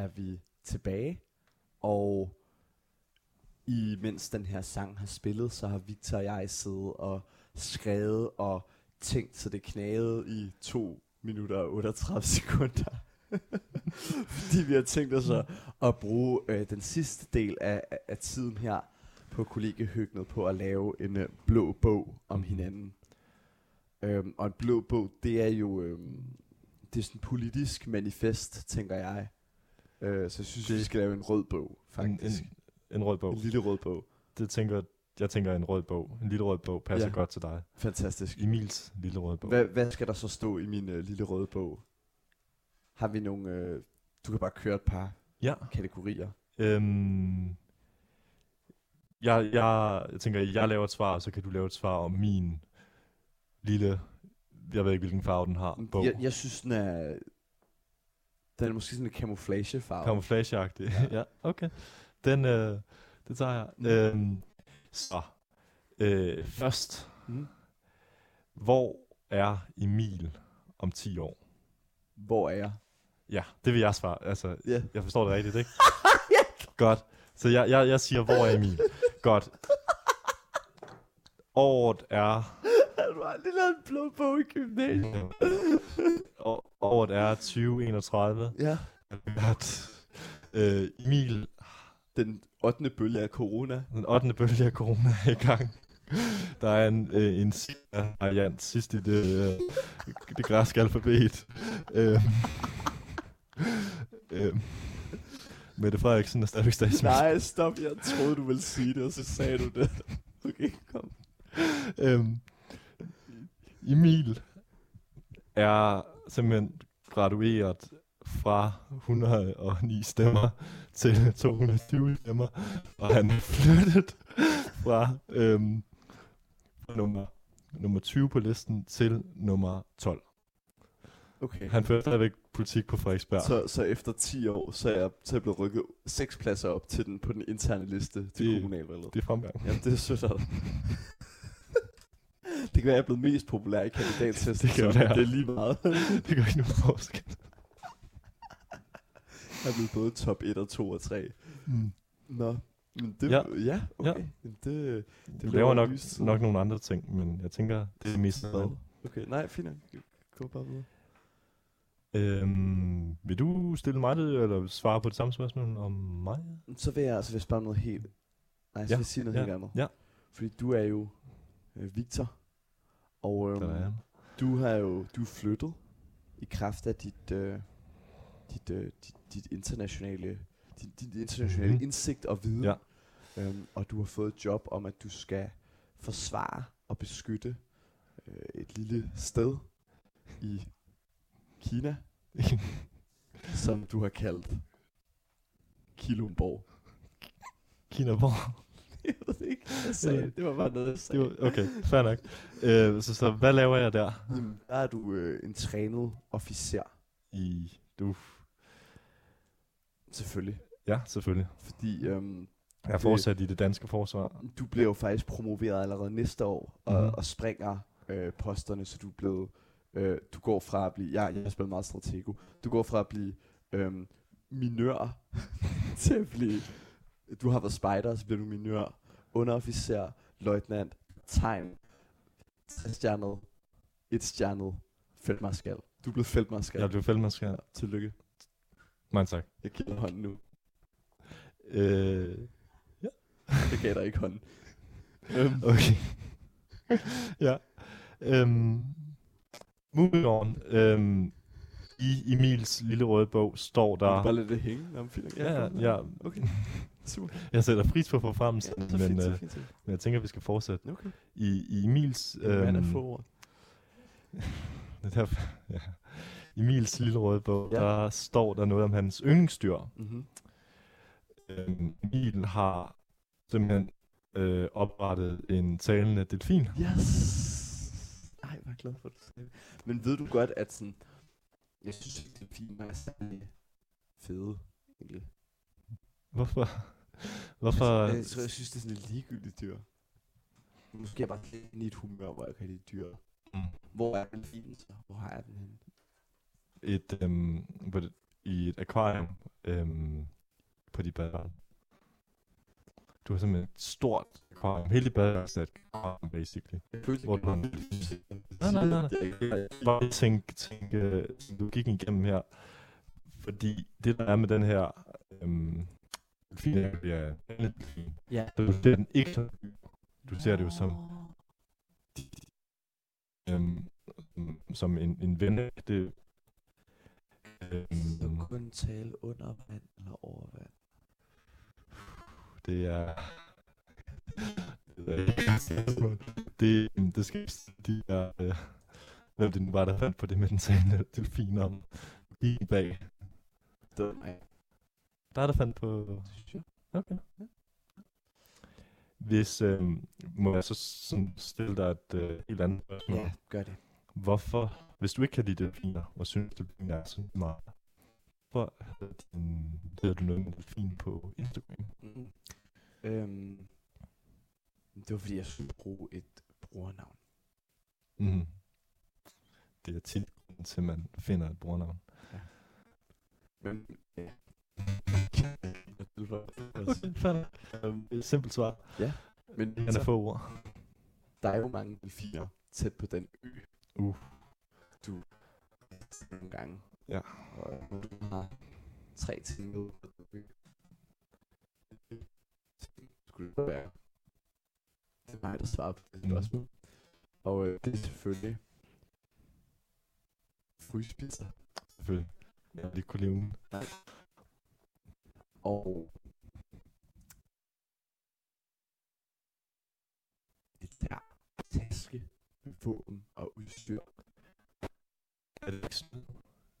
er vi tilbage, og imens den her sang har spillet, så har Victor og jeg siddet og skrevet og tænkt, så det knagede i 2 minutter og 38 sekunder. [LAUGHS] Fordi vi har tænkt os at, at bruge øh, den sidste del af, af- tiden her på kollegiehygnet på at lave en øh, blå bog om hinanden. Øhm, og en blå bog, det er jo øhm, det er sådan en politisk manifest, tænker jeg. Øh, så jeg synes, det, vi skal lave en rød bog, En, faktisk. en, en rød bog. En lille rød bog. Det tænker, jeg tænker en rød bog. En lille rød bog passer Ja. godt til dig. Fantastisk. Emils lille rød bog. Hvad, hvad skal der så stå i min øh, lille røde bog? Har vi nogle... Øh, du kan bare køre et par Ja. kategorier. Øhm, jeg, jeg, jeg tænker, jeg laver et svar, så kan du lave et svar om min lille, jeg ved ikke, hvilken farve den har, bog. Jeg, jeg synes, den er... Den er måske sådan en camouflagefarve. Camouflageagtig. Ja. Ja. [LAUGHS] ja, okay. Den, øh, det tager jeg. Mm. Øhm, så, øh, først, Mm. hvor er Emil om 10 år? Hvor er jeg? Ja, det vil jeg svare. Altså, Ja. jeg forstår det rigtigt, ikke? [LAUGHS] Godt. Så jeg, jeg, jeg siger, hvor er Emil? Godt. [LAUGHS] Året er... Har du aldrig lavet en blå bog i gymnasiet? [LAUGHS] Å- Året er 2031. Ja. At, øh, Emil, Den 8. bølge af corona. den 8. bølge af corona er i gang. Der er en, øh, en variant sidst i det, øh, det græske alfabet. Øh, øh, Mette Frederiksen er stadigvæk statsminister. Nej, stop. Jeg troede, du ville sige det, og så sagde du det. Okay, kom. øhm, Emil er simpelthen gradueret fra 109 stemmer til 220 stemmer, og han er flyttet fra øhm, nummer, nummer 20 på listen til nummer 12. Okay. Han fører stadigvæk politik på Frederiksberg. Så, så efter 10 år, så er jeg, så jeg blevet rykket seks pladser op til den, på den interne liste til Det- kommunalvalget. Det er fremgang. Jamen, det er sødt dig. Det kan være, jeg er blevet mest populær i kandidattesten. [LAUGHS] Det kan være. Det er lige meget. [LAUGHS] det gør ikke nogen forskel. Jeg er blevet både top 1 og 2 og 3. Mm. Nå, men det, Ja. ja, okay. Ja. Jamen, det, Du bliver laver nok, oplyst. nok nogle andre ting, men jeg tænker, det er mest Hvad? Okay, nej, fint. Gå bare videre. Øhm, vil du stille mig det, eller svare på det samme spørgsmål om mig? Så vil jeg altså vil jeg spørge noget helt... Nej, så Ja, vil jeg sige noget ja, helt andet. ja. Fordi du er jo øh, Victor. Og øhm, han. du har jo du er flyttet i kraft af dit, øh, dit, øh, dit, dit internationale din, din internationale Mhm. mm-hmm. indsigt og viden. Ja. Øhm, og du har fået et job om, at du skal forsvare og beskytte øh, et lille sted i Kina, [LAUGHS] som du har kaldt Kilumborg. Kina hvor? Jeg ved det ikke, jeg sagde det. Det var bare noget, jeg Det sagde. var, okay, fair nok. Øh, så, så hvad laver jeg der? Jamen, der er du øh, en trænet officer, I, du, selvfølgelig. ja, selvfølgelig. Fordi øhm, Jeg er fortsat i det danske forsvar. du bliver jo faktisk promoveret allerede næste år, og, Mhm. og springer øh, posterne, så du er blevet, øh, du går fra at blive, ja, jeg har spillet meget stratego, du går fra at blive øhm, minør [LAUGHS] til at blive, du har været spejder, så bliver du minør, underofficer, løjtnant, tegn, stjernet, et stjernet, feltmarskal. Du blevet feltmarskal. Jeg blev fældmandskab. Ja, tillykke. Mange tak. Jeg giver dig hånden nu. Øh, Jeg gav dig ikke hånden. Øhm, [LAUGHS] okay. ja. Øhm, moving on. Øhm, I Emils lille røde bog står der... der... Bare lad det hænge. Nå, fint. Ja, kom. ja. Okay. Super. Jeg sætter pris på forfremmelsen, Ja, men, fint, øh, fint. men jeg tænker, at vi skal fortsætte. Okay. I, i Emils... Øhm, Man er øhm, få ord. [LAUGHS] det der, ja. I Emils lille røde bog, Ja. ja. der står der noget om hans yndlingsdyr. Mm-hmm. Øhm, Emil har simpelthen øh, oprettet en talende delfin. Yes! Ej, jeg glad for, at du sagde det. Men ved du godt, at sådan... Jeg synes ikke, delfiner er særlig fede, egentlig. Hvorfor? Hvorfor? Jeg, jeg, tror, jeg synes, det er sådan et ligegyldigt dyr. Måske er jeg bare lidt i et humør, hvor jeg kan lide dyr. Mm. Hvor er delfinen så? Hvor har jeg den henne? et, øhm, på det, i et akvarium øhm, på de badeværelser. Du har simpelthen et stort akvarium. Hele badeværelset er et akvarium, basically. Hvor var den- en Nej, nej, nej, nej. Bare lige tænke, tænke logikken igennem her. Fordi det, der er med den her øhm, delfin, er, delfin. Ja. Så du ser den ikke som Du ser det jo som, øhm, som en, en ven. Det, øhm, kun tale under vand eller over vand. Det er... det, det skal de er, øh, hvem det nu var, der fandt på det med den talende delfin om lige bag. Mig. Der er der fandt på... Okay. Hvis, øh, må jeg så sådan stille dig et øh, helt andet spørgsmål. Ja, gør det. Hvorfor, hvis du ikke kan lide delfiner, og synes delfiner er så meget, hvorfor hedder, din, hedder du noget med delfin på Instagram? Mm. Øhm, det var fordi, jeg skulle bruge et brugernavn. Mm. Det er tit grunden til, at man finder et brugernavn. Men, ja. Okay. Um, et simpelt svar. Men Han er få ord. der er jo mange delfiner tæt på den ø. Uh. Du nogle gange. Ja. Og når du har tre ting med skulle det være. Det er mig, der svarer på det spørgsmål. Og øh, det er selvfølgelig fryspizza. Selvfølgelig. Jeg lige kunne leve den. Og det der taske, våben og udstyr. Er det ikke sådan?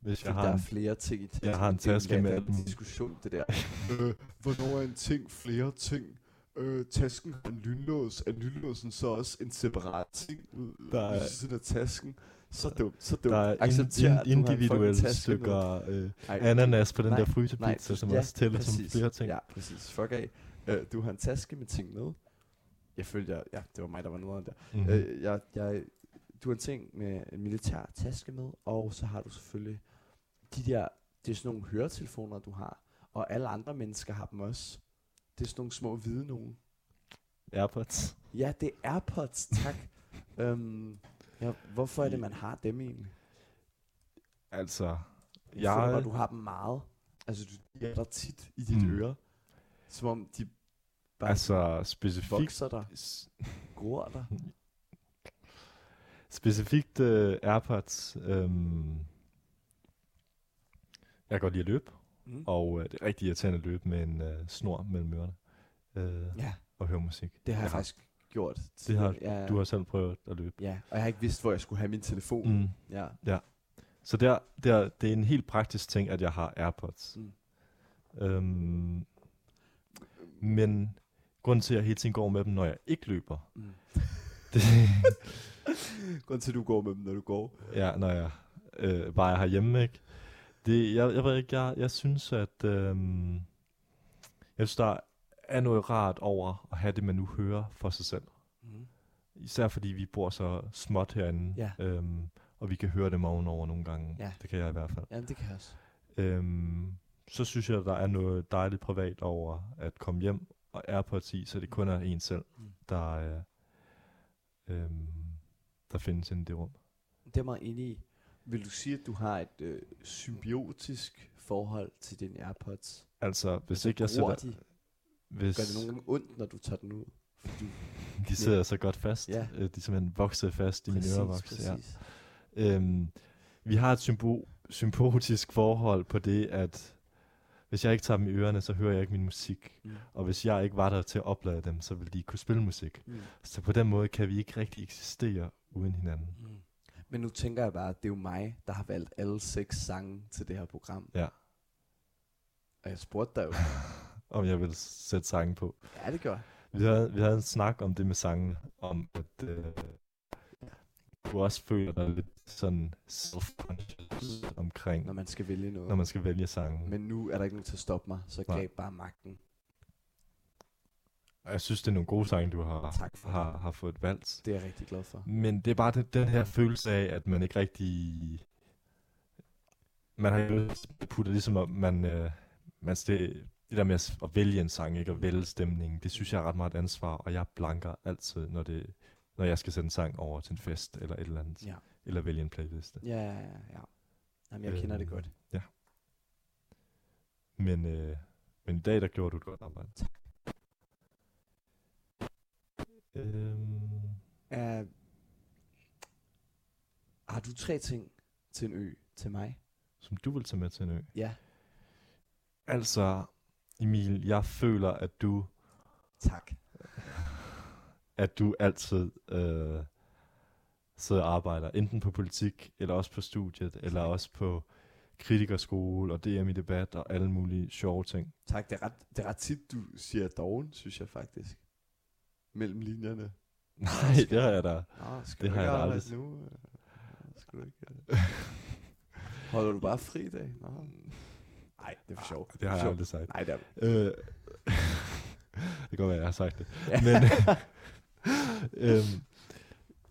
Hvis Jeg jeg der har er en, flere ting i tasken. jeg har en Det taske med en diskussion, det der. [LAUGHS] øh, hvornår er en ting flere ting? Øh, tasken har en lynlås. Er lynlåsen så også en separat ting? Der er- sådan er tasken. Så dumt, så dumt. der er Accepter, in, in, individuelle stykker øh, ananas på den nej, der frysepizza, som ja, også tæller præcis. som flere ting. Ja, præcis. Fuck af. Øh, du har en taske med ting med. Jeg følte, jeg, ja, det var mig, der var noget der. Mm-hmm. Øh, jeg, jeg, du har en ting med en militær taske med, og så har du selvfølgelig de der, det er sådan nogle høretelefoner, du har, og alle andre mennesker har dem også. Det er sådan nogle små hvide nogen. Airpods. Ja, det er AirPods, tak. [LAUGHS] øhm, ja, hvorfor er det, man har dem egentlig? Altså, Jeg føler jeg, bare, du har dem meget. Altså, du de er der tit i dit Mm. øre. Som om de bare altså specifikt, vokser der, s- gror der. [LAUGHS] specifikt uh, Airpods, øhm, jeg kan godt lide at løbe, Mm. og uh, det er rigtig irriterende at løbe med en uh, snor mellem ørerne uh, Ja, og høre musik. det har jeg Ja. faktisk gjort. Det har ja, Du har selv prøvet at løbe. Ja, og jeg har ikke vidst, hvor jeg skulle have min telefon. Mm. Ja. Så der, der, det er en helt praktisk ting, at jeg har Airpods. Mm. Øhm, men grunden til, at jeg hele tiden går med dem, når jeg ikke løber, Mm. [LAUGHS] det, Grunden til, at du går med dem, når du går. ja, når jeg øh, bare er herhjemme, ikke? Det, jeg, jeg ved ikke, jeg, jeg synes, at øhm, jeg synes, der er noget rart over at have det, man nu hører for sig selv. Mm. Især fordi vi bor så småt herinde, Ja. øhm, og vi kan høre dem ovenover nogle gange. Ja. Det kan jeg i hvert fald. Jamen, det kan jeg også. Øhm, så synes jeg, der er noget dejligt privat over at komme hjem og Airpods i, så det kun er en selv, Mm. der, er, øhm, der findes inde i det rum. Det er meget enig i. Vil du sige, at du har et øh, symbiotisk forhold til dine AirPods? Altså, hvis Altså, ikke jeg sætter... de? Hvis Gør det nogen gange ondt, når du tager den ud? Fordi, [LAUGHS] de sidder så godt fast, Ja. øh, de er simpelthen vokset fast i min præcis, ørevoks. Ja. Øhm, vi har et symbo- symbiotisk forhold på det, at hvis jeg ikke tager dem i ørerne, så hører jeg ikke min musik. Mm. Og hvis jeg ikke var der til at oplade dem, så ville de ikke kunne spille musik. Mm. Så på den måde kan vi ikke rigtig eksistere uden hinanden. Mm. Men nu tænker jeg bare, at det er jo mig, der har valgt alle seks sange til det her program. Ja. Og jeg spurgte dig jo. [LAUGHS] Om jeg vil sætte sangen på. ja, det gør jeg. Vi havde, vi havde en snak om det med sangen, om at øh, du også føler dig lidt sådan self-conscious omkring, Når man skal vælge noget. når man skal vælge sangen. Men nu er der ikke nogen til at stoppe mig, så Nej. greb bare magten. Og jeg synes, det er nogle gode sange, du har, Tak for har, har fået valgt. Det er jeg rigtig glad for. Men det er bare den, den her følelse af, at man ikke rigtig... Man har jo puttet ligesom, at man... Øh, man det, det der med at, vælge en sang, ikke at vælge stemningen, det synes jeg er ret meget et ansvar, og jeg blanker altid, når, det, når jeg skal sende en sang over til en fest eller et eller andet, Ja. eller vælge en playliste. Ja, ja, ja. ja. Jamen, jeg kender det Øhm, godt. Ja. Men, øh, men i dag, der gjorde du et godt arbejde. Øhm, Uh, har du tre ting til en ø til mig? som du vil tage med til en ø. Ja. Altså, Emil, jeg føler, at du, Tak. at du altid øh, sidder og arbejder, enten på politik, eller også på studiet, eller også på kritikerskole og DM i debat og alle mulige sjove ting. Tak, det er, ret, det er ret tit, du siger doven, synes jeg faktisk. Mellem linjerne. Nej, det har jeg da. Nå, skal Det du har jeg da aldrig nu? Øh, Skal du ikke? øh? [LAUGHS] Holder du bare fri i dag? Nå. Nej, det er for sjovt. Det har jeg aldrig sagt. Nej, det er Øh, [LAUGHS] det kan godt være, jeg har sagt det. Ja. Men [LAUGHS] øhm,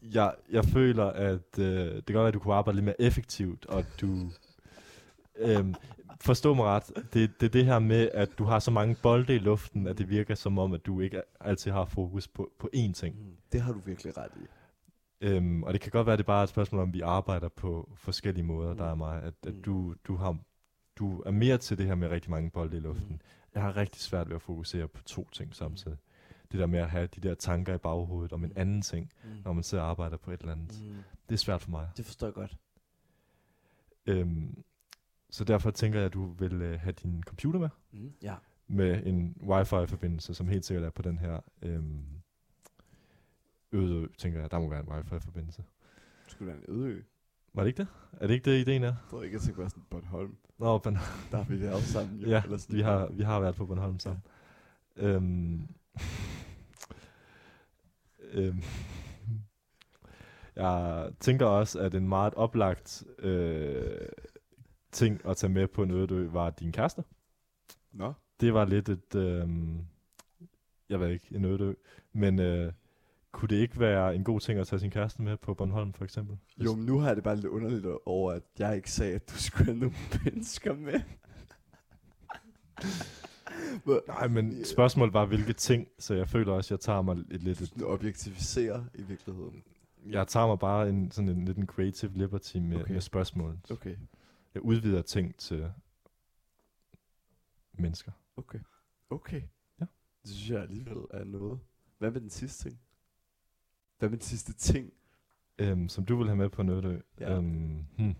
jeg, jeg føler, at øh, det kan godt være, at du kunne arbejde lidt mere effektivt, og du... Øhm, forstå mig ret, det, det er det her med, at du har så mange bolde i luften, at det virker som om, at du ikke altid har fokus på, på én ting. Mm, det har du virkelig ret i. Øhm, og det kan godt være, at det bare er et spørgsmål om, vi arbejder på forskellige måder, Mm. der er mig. At, at Mm. du, du, har, du er mere til det her med rigtig mange bolde i luften. Mm. Jeg har rigtig svært ved at fokusere på to ting samtidig. Det der med at have de der tanker i baghovedet om en Mm. anden ting, Mm. når man sidder og arbejder på et eller andet. Mm. Det er svært for mig. Det forstår jeg godt. Øhm, så derfor tænker jeg, at du vil øh, have din computer med, Mm. Ja. med en wifi-forbindelse, som helt sikkert er på den her øhm, øde ø, tænker jeg. Der må være en wifi-forbindelse. Det skulle være en øde ø. Var det ikke det? Er det ikke det, ideen er? Jeg tror ikke, jeg tænker bare sådan Bornholm. Nå, men, [LAUGHS] Der har vi været sammen. Jo. ja, Eller sådan vi har, vi har været på Bornholm sammen. Øhm, [LAUGHS] øhm, jeg tænker også, at en meget oplagt øh, ting at tage med på en øde ø var din kæreste. Nå. Det var lidt et, øh, jeg ved ikke, en øde ø, men øh, kunne det ikke være en god ting at tage sin kæreste med på Bornholm for eksempel? Jo, men nu har jeg det bare lidt underligt over, at jeg ikke sagde, at du skulle have nogle [LAUGHS] mennesker med. Nej, men spørgsmålet var, hvilke ting, så jeg føler også, at jeg tager mig et lidt et Sådan objektivisere i virkeligheden. Jeg tager mig bare en, sådan en lidt en creative liberty med, okay. med spørgsmål. Okay, Jeg udvider ting til mennesker. okay, okay. Ja. Det synes jeg alligevel er noget. Hvad med den sidste ting? Hvad med den sidste ting? Øhm, som du vil have med på noget. Ja. Ja. Øhm, hmm.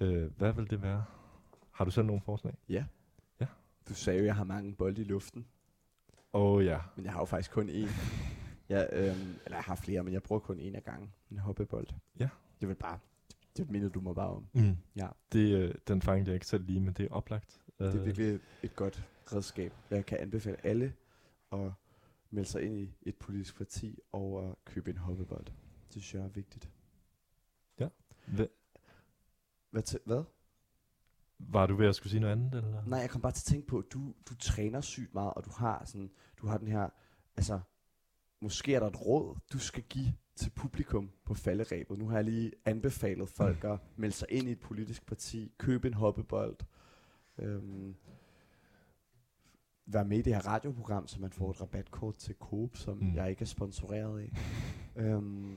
øh, hvad vil det være? Har du selv nogle forslag? Du sagde jo, at jeg har mange bolde i luften. Åh oh, ja. Men jeg har jo faktisk kun én. [LAUGHS] Jeg, øhm, eller jeg har flere, men jeg bruger kun én af gangen. En hoppebold. Ja. Det vil bare... Det minder du mig bare om. Mm. Ja. Det, øh, den fangede jeg ikke selv lige, men det er oplagt. Det er Øh, virkelig et, godt redskab. Jeg kan anbefale alle at melde sig ind i et politisk parti og at købe en hoppebold. Det synes jeg er vigtigt. Hva- Hvad? Til, hvad? Var du ved at skulle sige noget andet? Eller? Nej, jeg kom bare til at tænke på, at du, du træner sygt meget, og du har sådan, du har den her, altså, måske er der et råd, du skal give til publikum på falderæbet. Nu har jeg lige anbefalet folk at melde sig ind i et politisk parti, købe en hoppebold, øhm, være med i det her radioprogram, så man får et rabatkort til Coop, som mm. Jeg ikke er sponsoreret af. øhm,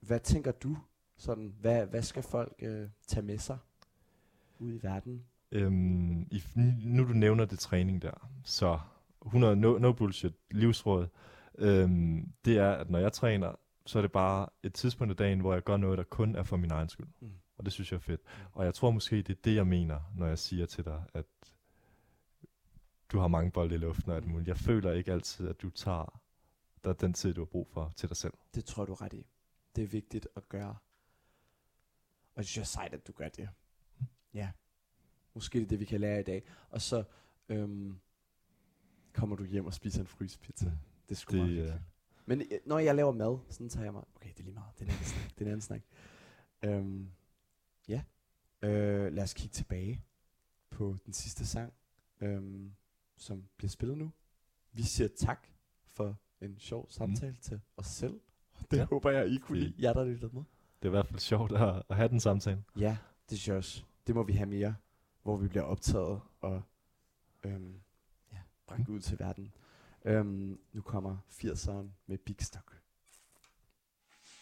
hvad tænker du? Sådan, hvad, hvad skal folk øh, tage med sig ud i verden? Øhm, i, nu du nævner det træning der, så 100 no, no bullshit livsråd, øhm, det er, at når jeg træner, så er det bare et tidspunkt af dagen, hvor jeg gør noget, der kun er for min egen skyld. Mm. Og det synes jeg er fedt. Og jeg tror måske, det er det, jeg mener, når jeg siger til dig, at du har mange bolde i luften og alt muligt. Jeg føler ikke altid, at du tager der den tid, du har brug for til dig selv. Det tror du ret i. Det er vigtigt at gøre. Og det synes jeg er sejt, at du gør det. Ja. Måske det er det, vi kan lære i dag. Og så øhm, kommer du hjem og spiser en frysepizza. Mm. Det er sgu det, meget øh. Men øh, når jeg laver mad, sådan tager jeg mig... Okay, det er lige meget. Det er en anden snak. Det er en anden snak. Øhm, ja. Øh, lad os kigge tilbage på den sidste sang, øhm, som bliver spillet nu. Vi siger tak for en sjov samtale mm. til os selv. Det ja. Håber jeg, I kunne lide. Jer, der lyttede med. det er i hvert fald sjovt at, at have den samtale. Ja, det synes jeg også. Det må vi have mere, hvor vi bliver optaget og øhm, ja, bragt ud til verden. Øhm, nu kommer 80'eren med Big Stock.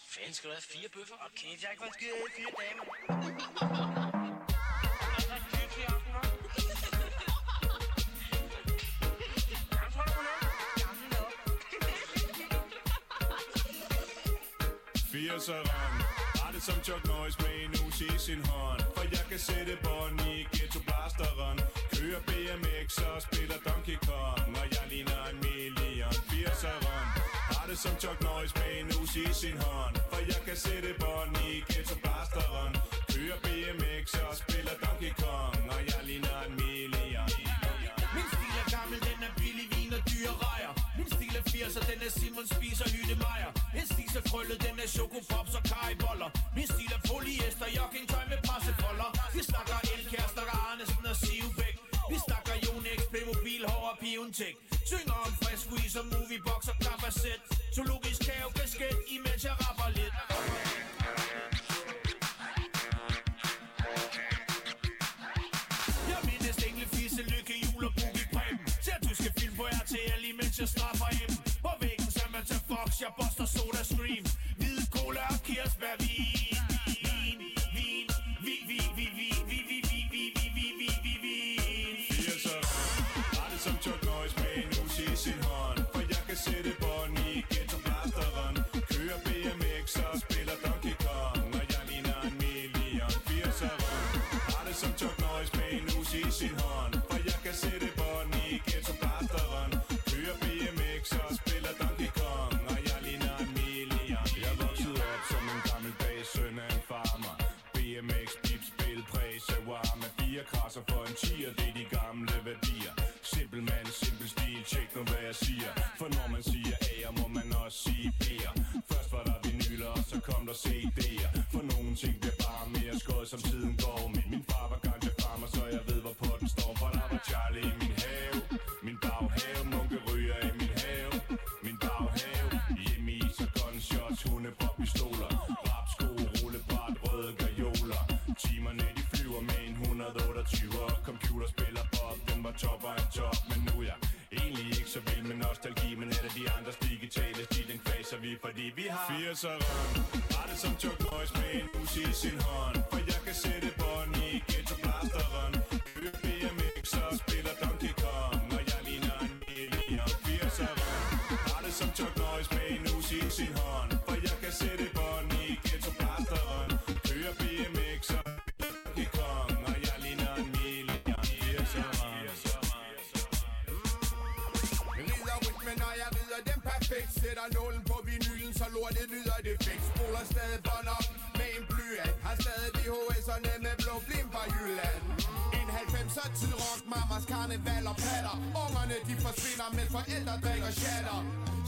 Fanden skal du have fire bøffer? Okay, jeg har ikke været skide af fire mand. Firseren Har det som Chuck Norris med en us sin hånd For jeg kan sætte bånd i ghetto blasteren Kører BMX og spiller Donkey Kong Og jeg ligner en million Firseren. Har det som Chuck Norris med en us i sin hånd For jeg kan sætte bånd i ghetto blasteren Kører BMX og spiller Donkey Kong Og jeg ligner en million. Min stil er gammel, den er billig vin og dyre rejer. Min stil er 80'er, den er Simon spiser hyttemejer en krøllet, den er chokopops og kajboller. Min stil er polyester, joggingtøj med pressefolder Vi snakker elkærester, Arnesen og Sivbæk Vi snakker Yonex, Playmobil, hår og Piontech Synger om frisk squeeze og moviebox og klappersæt Zoologisk kave, kasket, imens scream. Kvaser Fordi vi har 80'eren Har det som Chuck Norris med en us i sin hånd. For jeg kan sætte bånd i ghetto blasteren. Køb BMX og spiller Donkey Kong. Og jeg ligner en million 80'eren Har det som Chuck Norris med en us i sin hånd. For jeg kan sætte bånd i ghetto blasteren. Kører BMX og Donkey Kong. Og jeg ligner en million 80'eren Rider rytmen, når jeg rider den perfekt Sætter nålen lortet nyder det fik Spoler stadig bånd op med en blyant. Har stadig VHS'erne med blå blim fra Jylland. En 90'er tid rock, mamas karneval og patter. Ungerne de forsvinder, mens forældre drikker shatter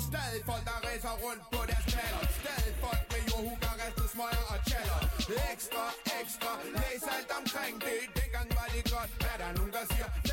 Stadig folk, der racer rundt på deres patter. Stadig folk med jordhugger, ristet smøger og chatter. Ekstra, ekstra, læs alt omkring. Det Dengang var det godt, hvad der er nogen, der siger?